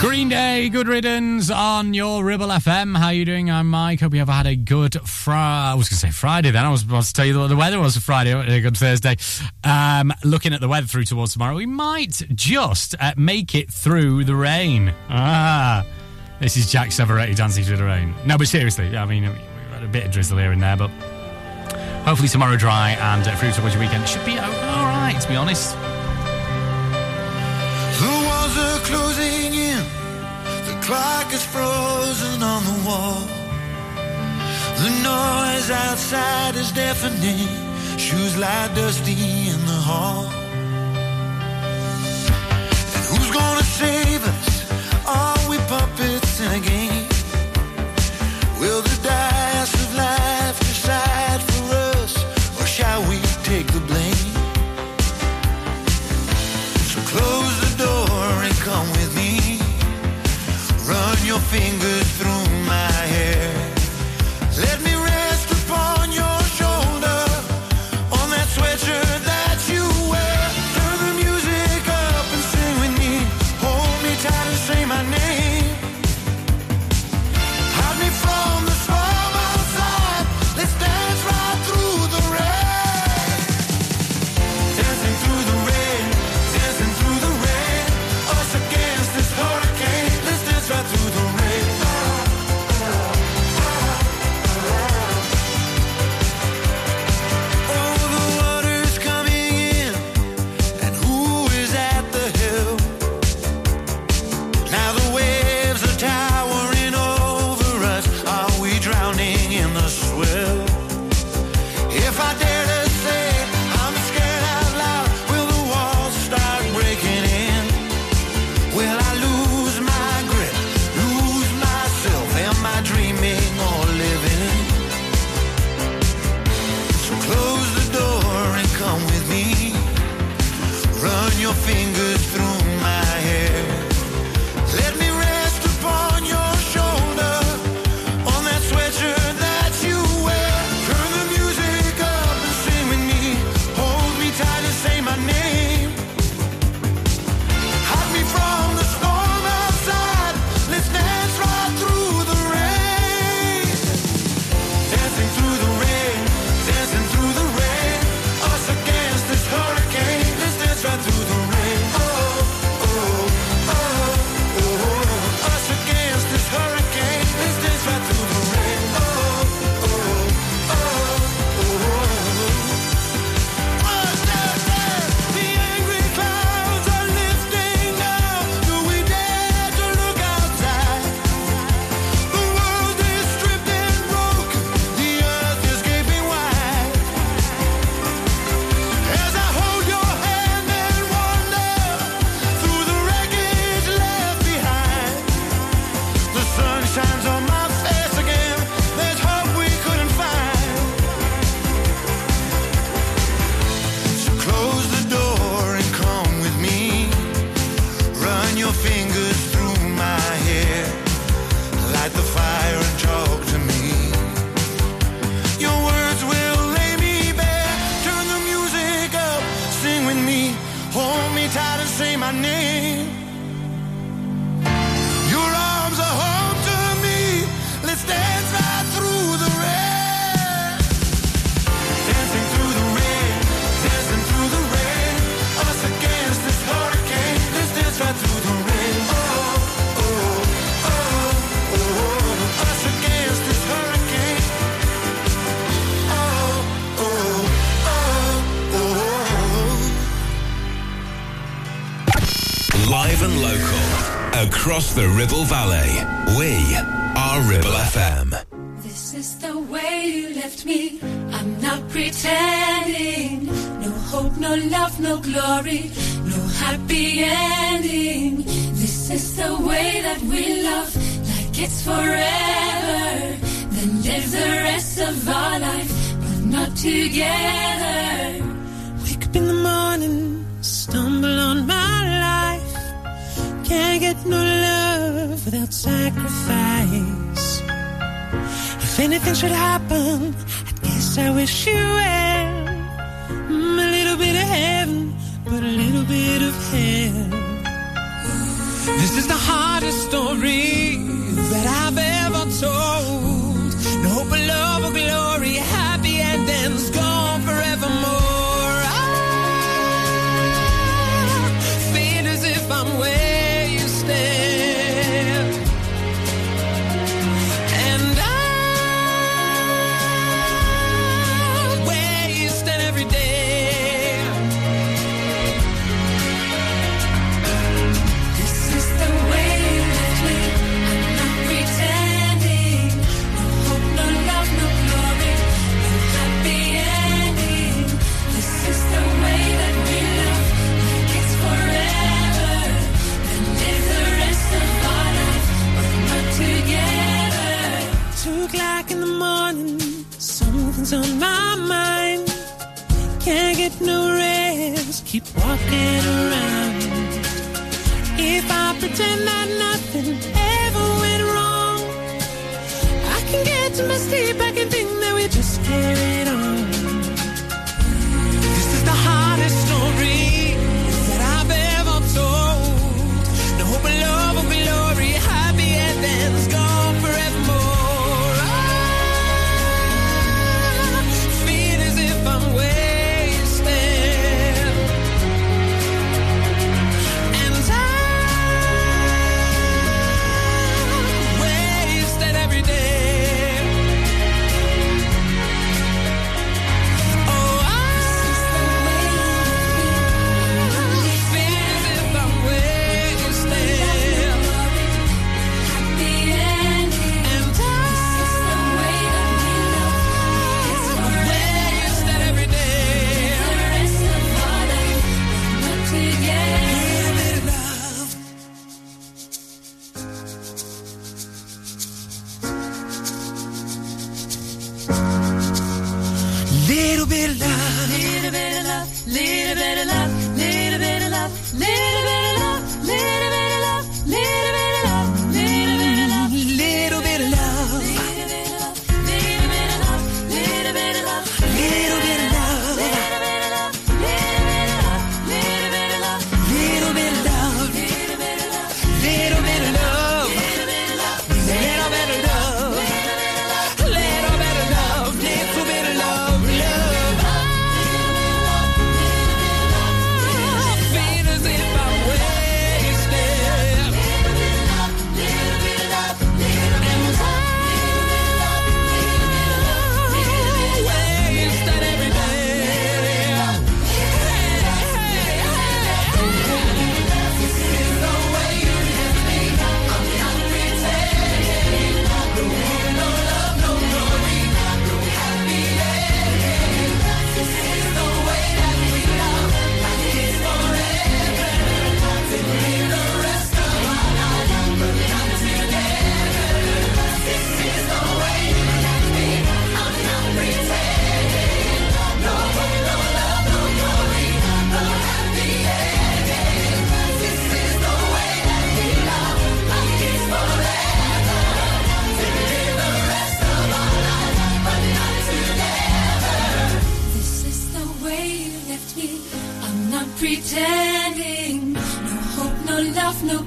Green Day, good riddance on your Ribble FM. How you doing? I'm Mike. Hope you have had a good Friday. I was going to say Friday then. I was about to tell you what the weather was for Friday. A good Thursday. Um, looking at the weather through towards tomorrow, we might just uh, make it through the rain. Ah, this is Jack Savoretti dancing through the rain. No, but seriously, I mean, we've had a bit of drizzle here and there, but hopefully tomorrow dry and uh, through towards your weekend. It should be all right, to be honest. Are closing in. The clock is frozen on the wall. The noise outside is deafening. Shoes lie dusty in the hall. And who's gonna save us? Are we puppets in a game? Will the dice fingers through Ribble Valley. We are Ribble FM. This is the way you left me. I'm not pretending. No hope, no love, no glory, no happy ending. This is the way that we love, like it's forever. Then live the rest of our life, but not together. Wake up in the morning, stumble on my life. Can't get no love without sacrifice. If anything should happen, I guess I wish you well. Mm, a little bit of heaven, but a little bit of hell. This is the hardest story that I've ever told. No hope of love or glory, walking around. If I pretend that nothing ever went wrong, I can get to my sleep, I can think that we just carried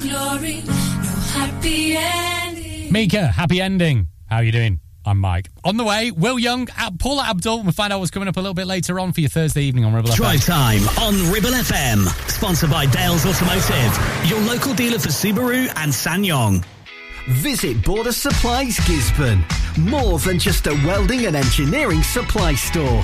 glory, no happy ending. Mika, happy ending. How are you doing? I'm Mike. On the way, Will Young, Ab- Paula Abdul. We'll find out what's coming up a little bit later on for your Thursday evening on Ribble FM. Drive time on Ribble FM. Sponsored by Dales Automotive, your local dealer for Subaru and SsangYong. Visit Border Supplies Gisburn. More than just a welding and engineering supply store.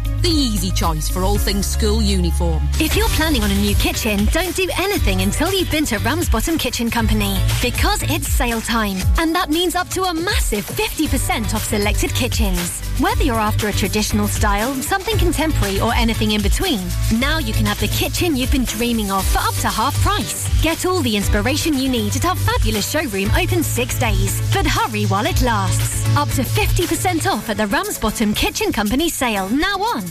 the easy choice for all things school uniform. If you're planning on a new kitchen, don't do anything until you've been to Ramsbottom Kitchen Company. Because it's sale time, and that means up to a massive 50% off selected kitchens. Whether you're after a traditional style, something contemporary, or anything in between, now you can have the kitchen you've been dreaming of for up to half price. Get all the inspiration you need at our fabulous showroom open six days. But hurry while it lasts. Up to 50% off at the Ramsbottom Kitchen Company sale now on.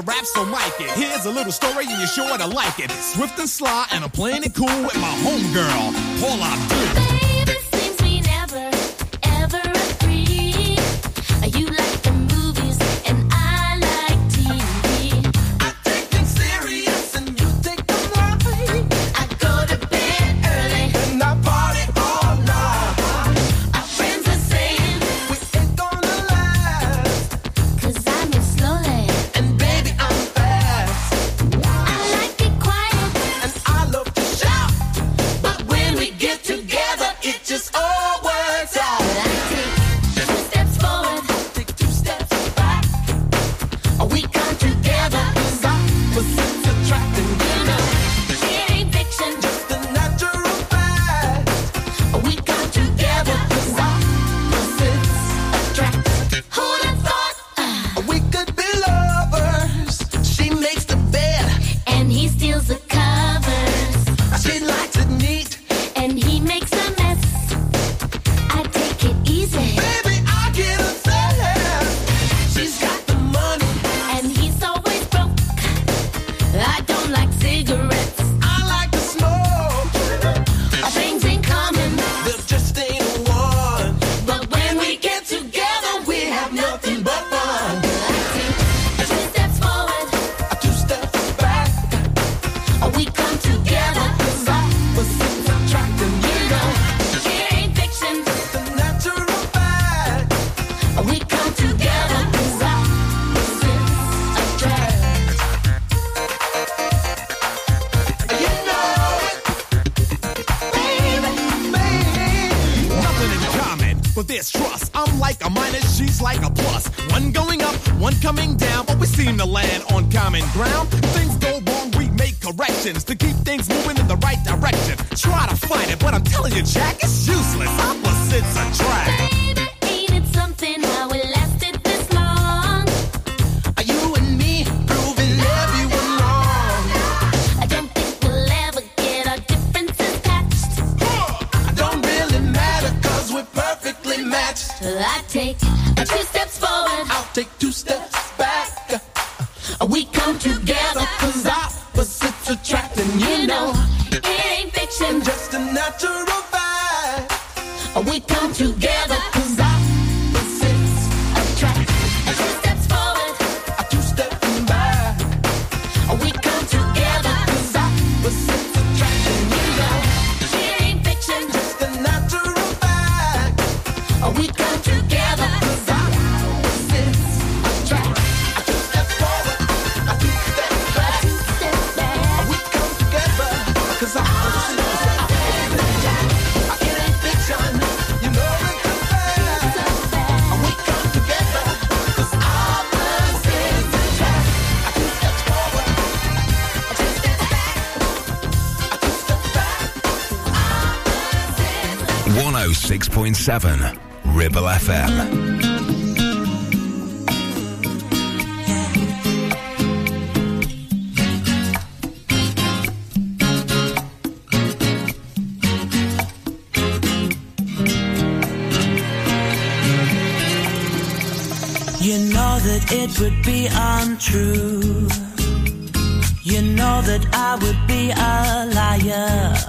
The rap, so mic it. Here's a little story and you're sure to like it. Swift and sly, and I'm playing it cool with my homegirl, Paula Abdul. Seems we never, ever 7, Ribble FM. You know that it would be untrue. You know that I would be a liar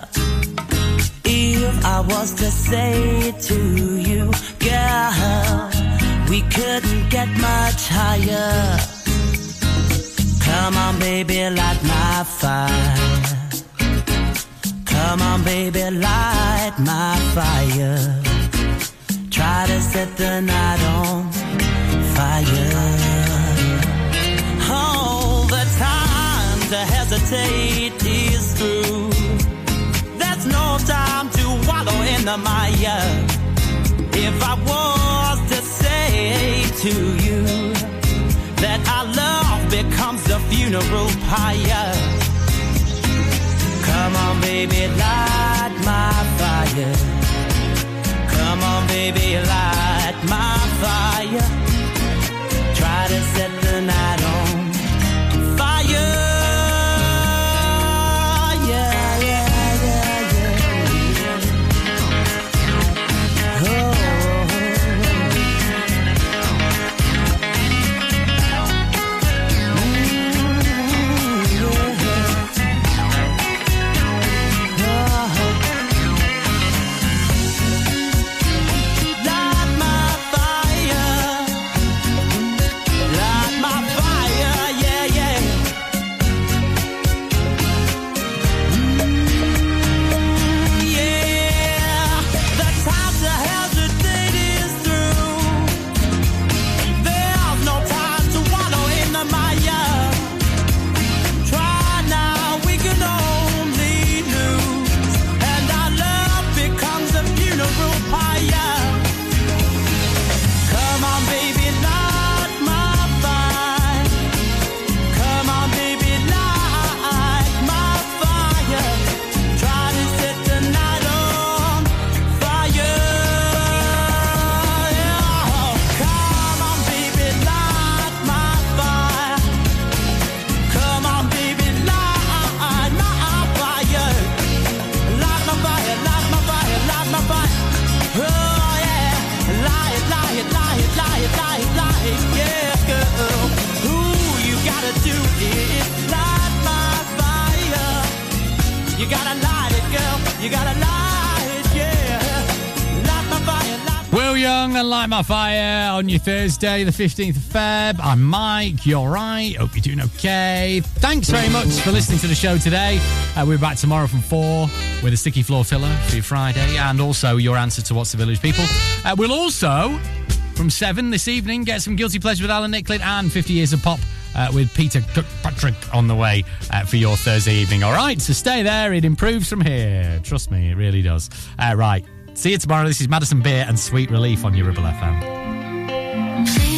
if I was to say on your Thursday, the 15th of Feb. I'm Mike. You're right. Hope you're doing okay. Thanks very much for listening to the show today. Uh, we're back tomorrow from 4 with a sticky floor filler for your Friday and also your answer to What's the Village People. Uh, we'll also, from 7 this evening, get some Guilty Pleasure with Alan Nicklin and 50 Years of Pop. Uh, with Peter Patrick on the way uh, for your Thursday evening. All right, so stay there. It improves from here. Trust me, it really does. Uh, right. See you tomorrow. This is Madison Beer and Sweet Relief on your Ribble FM. Thank.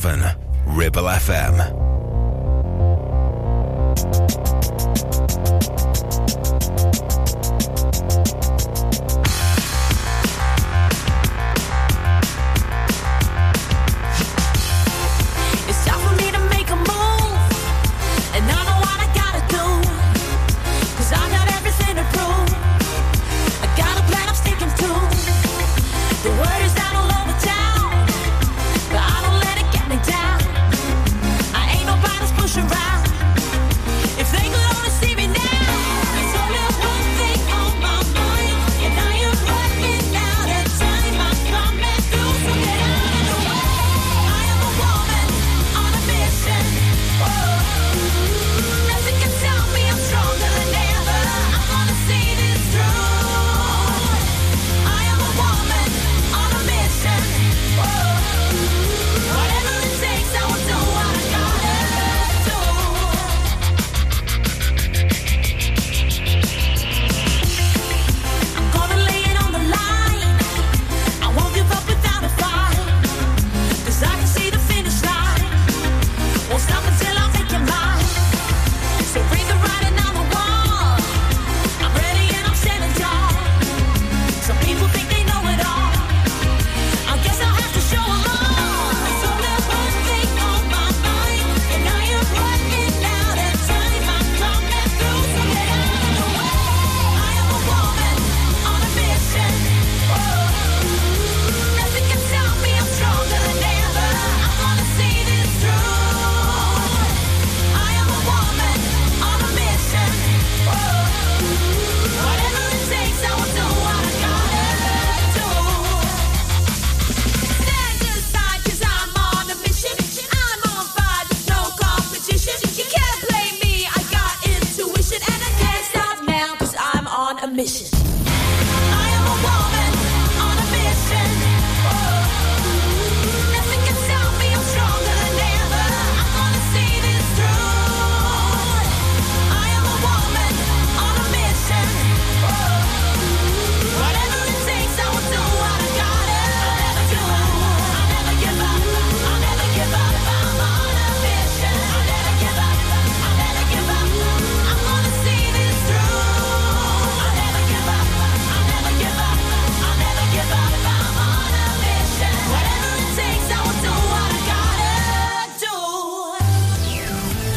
7.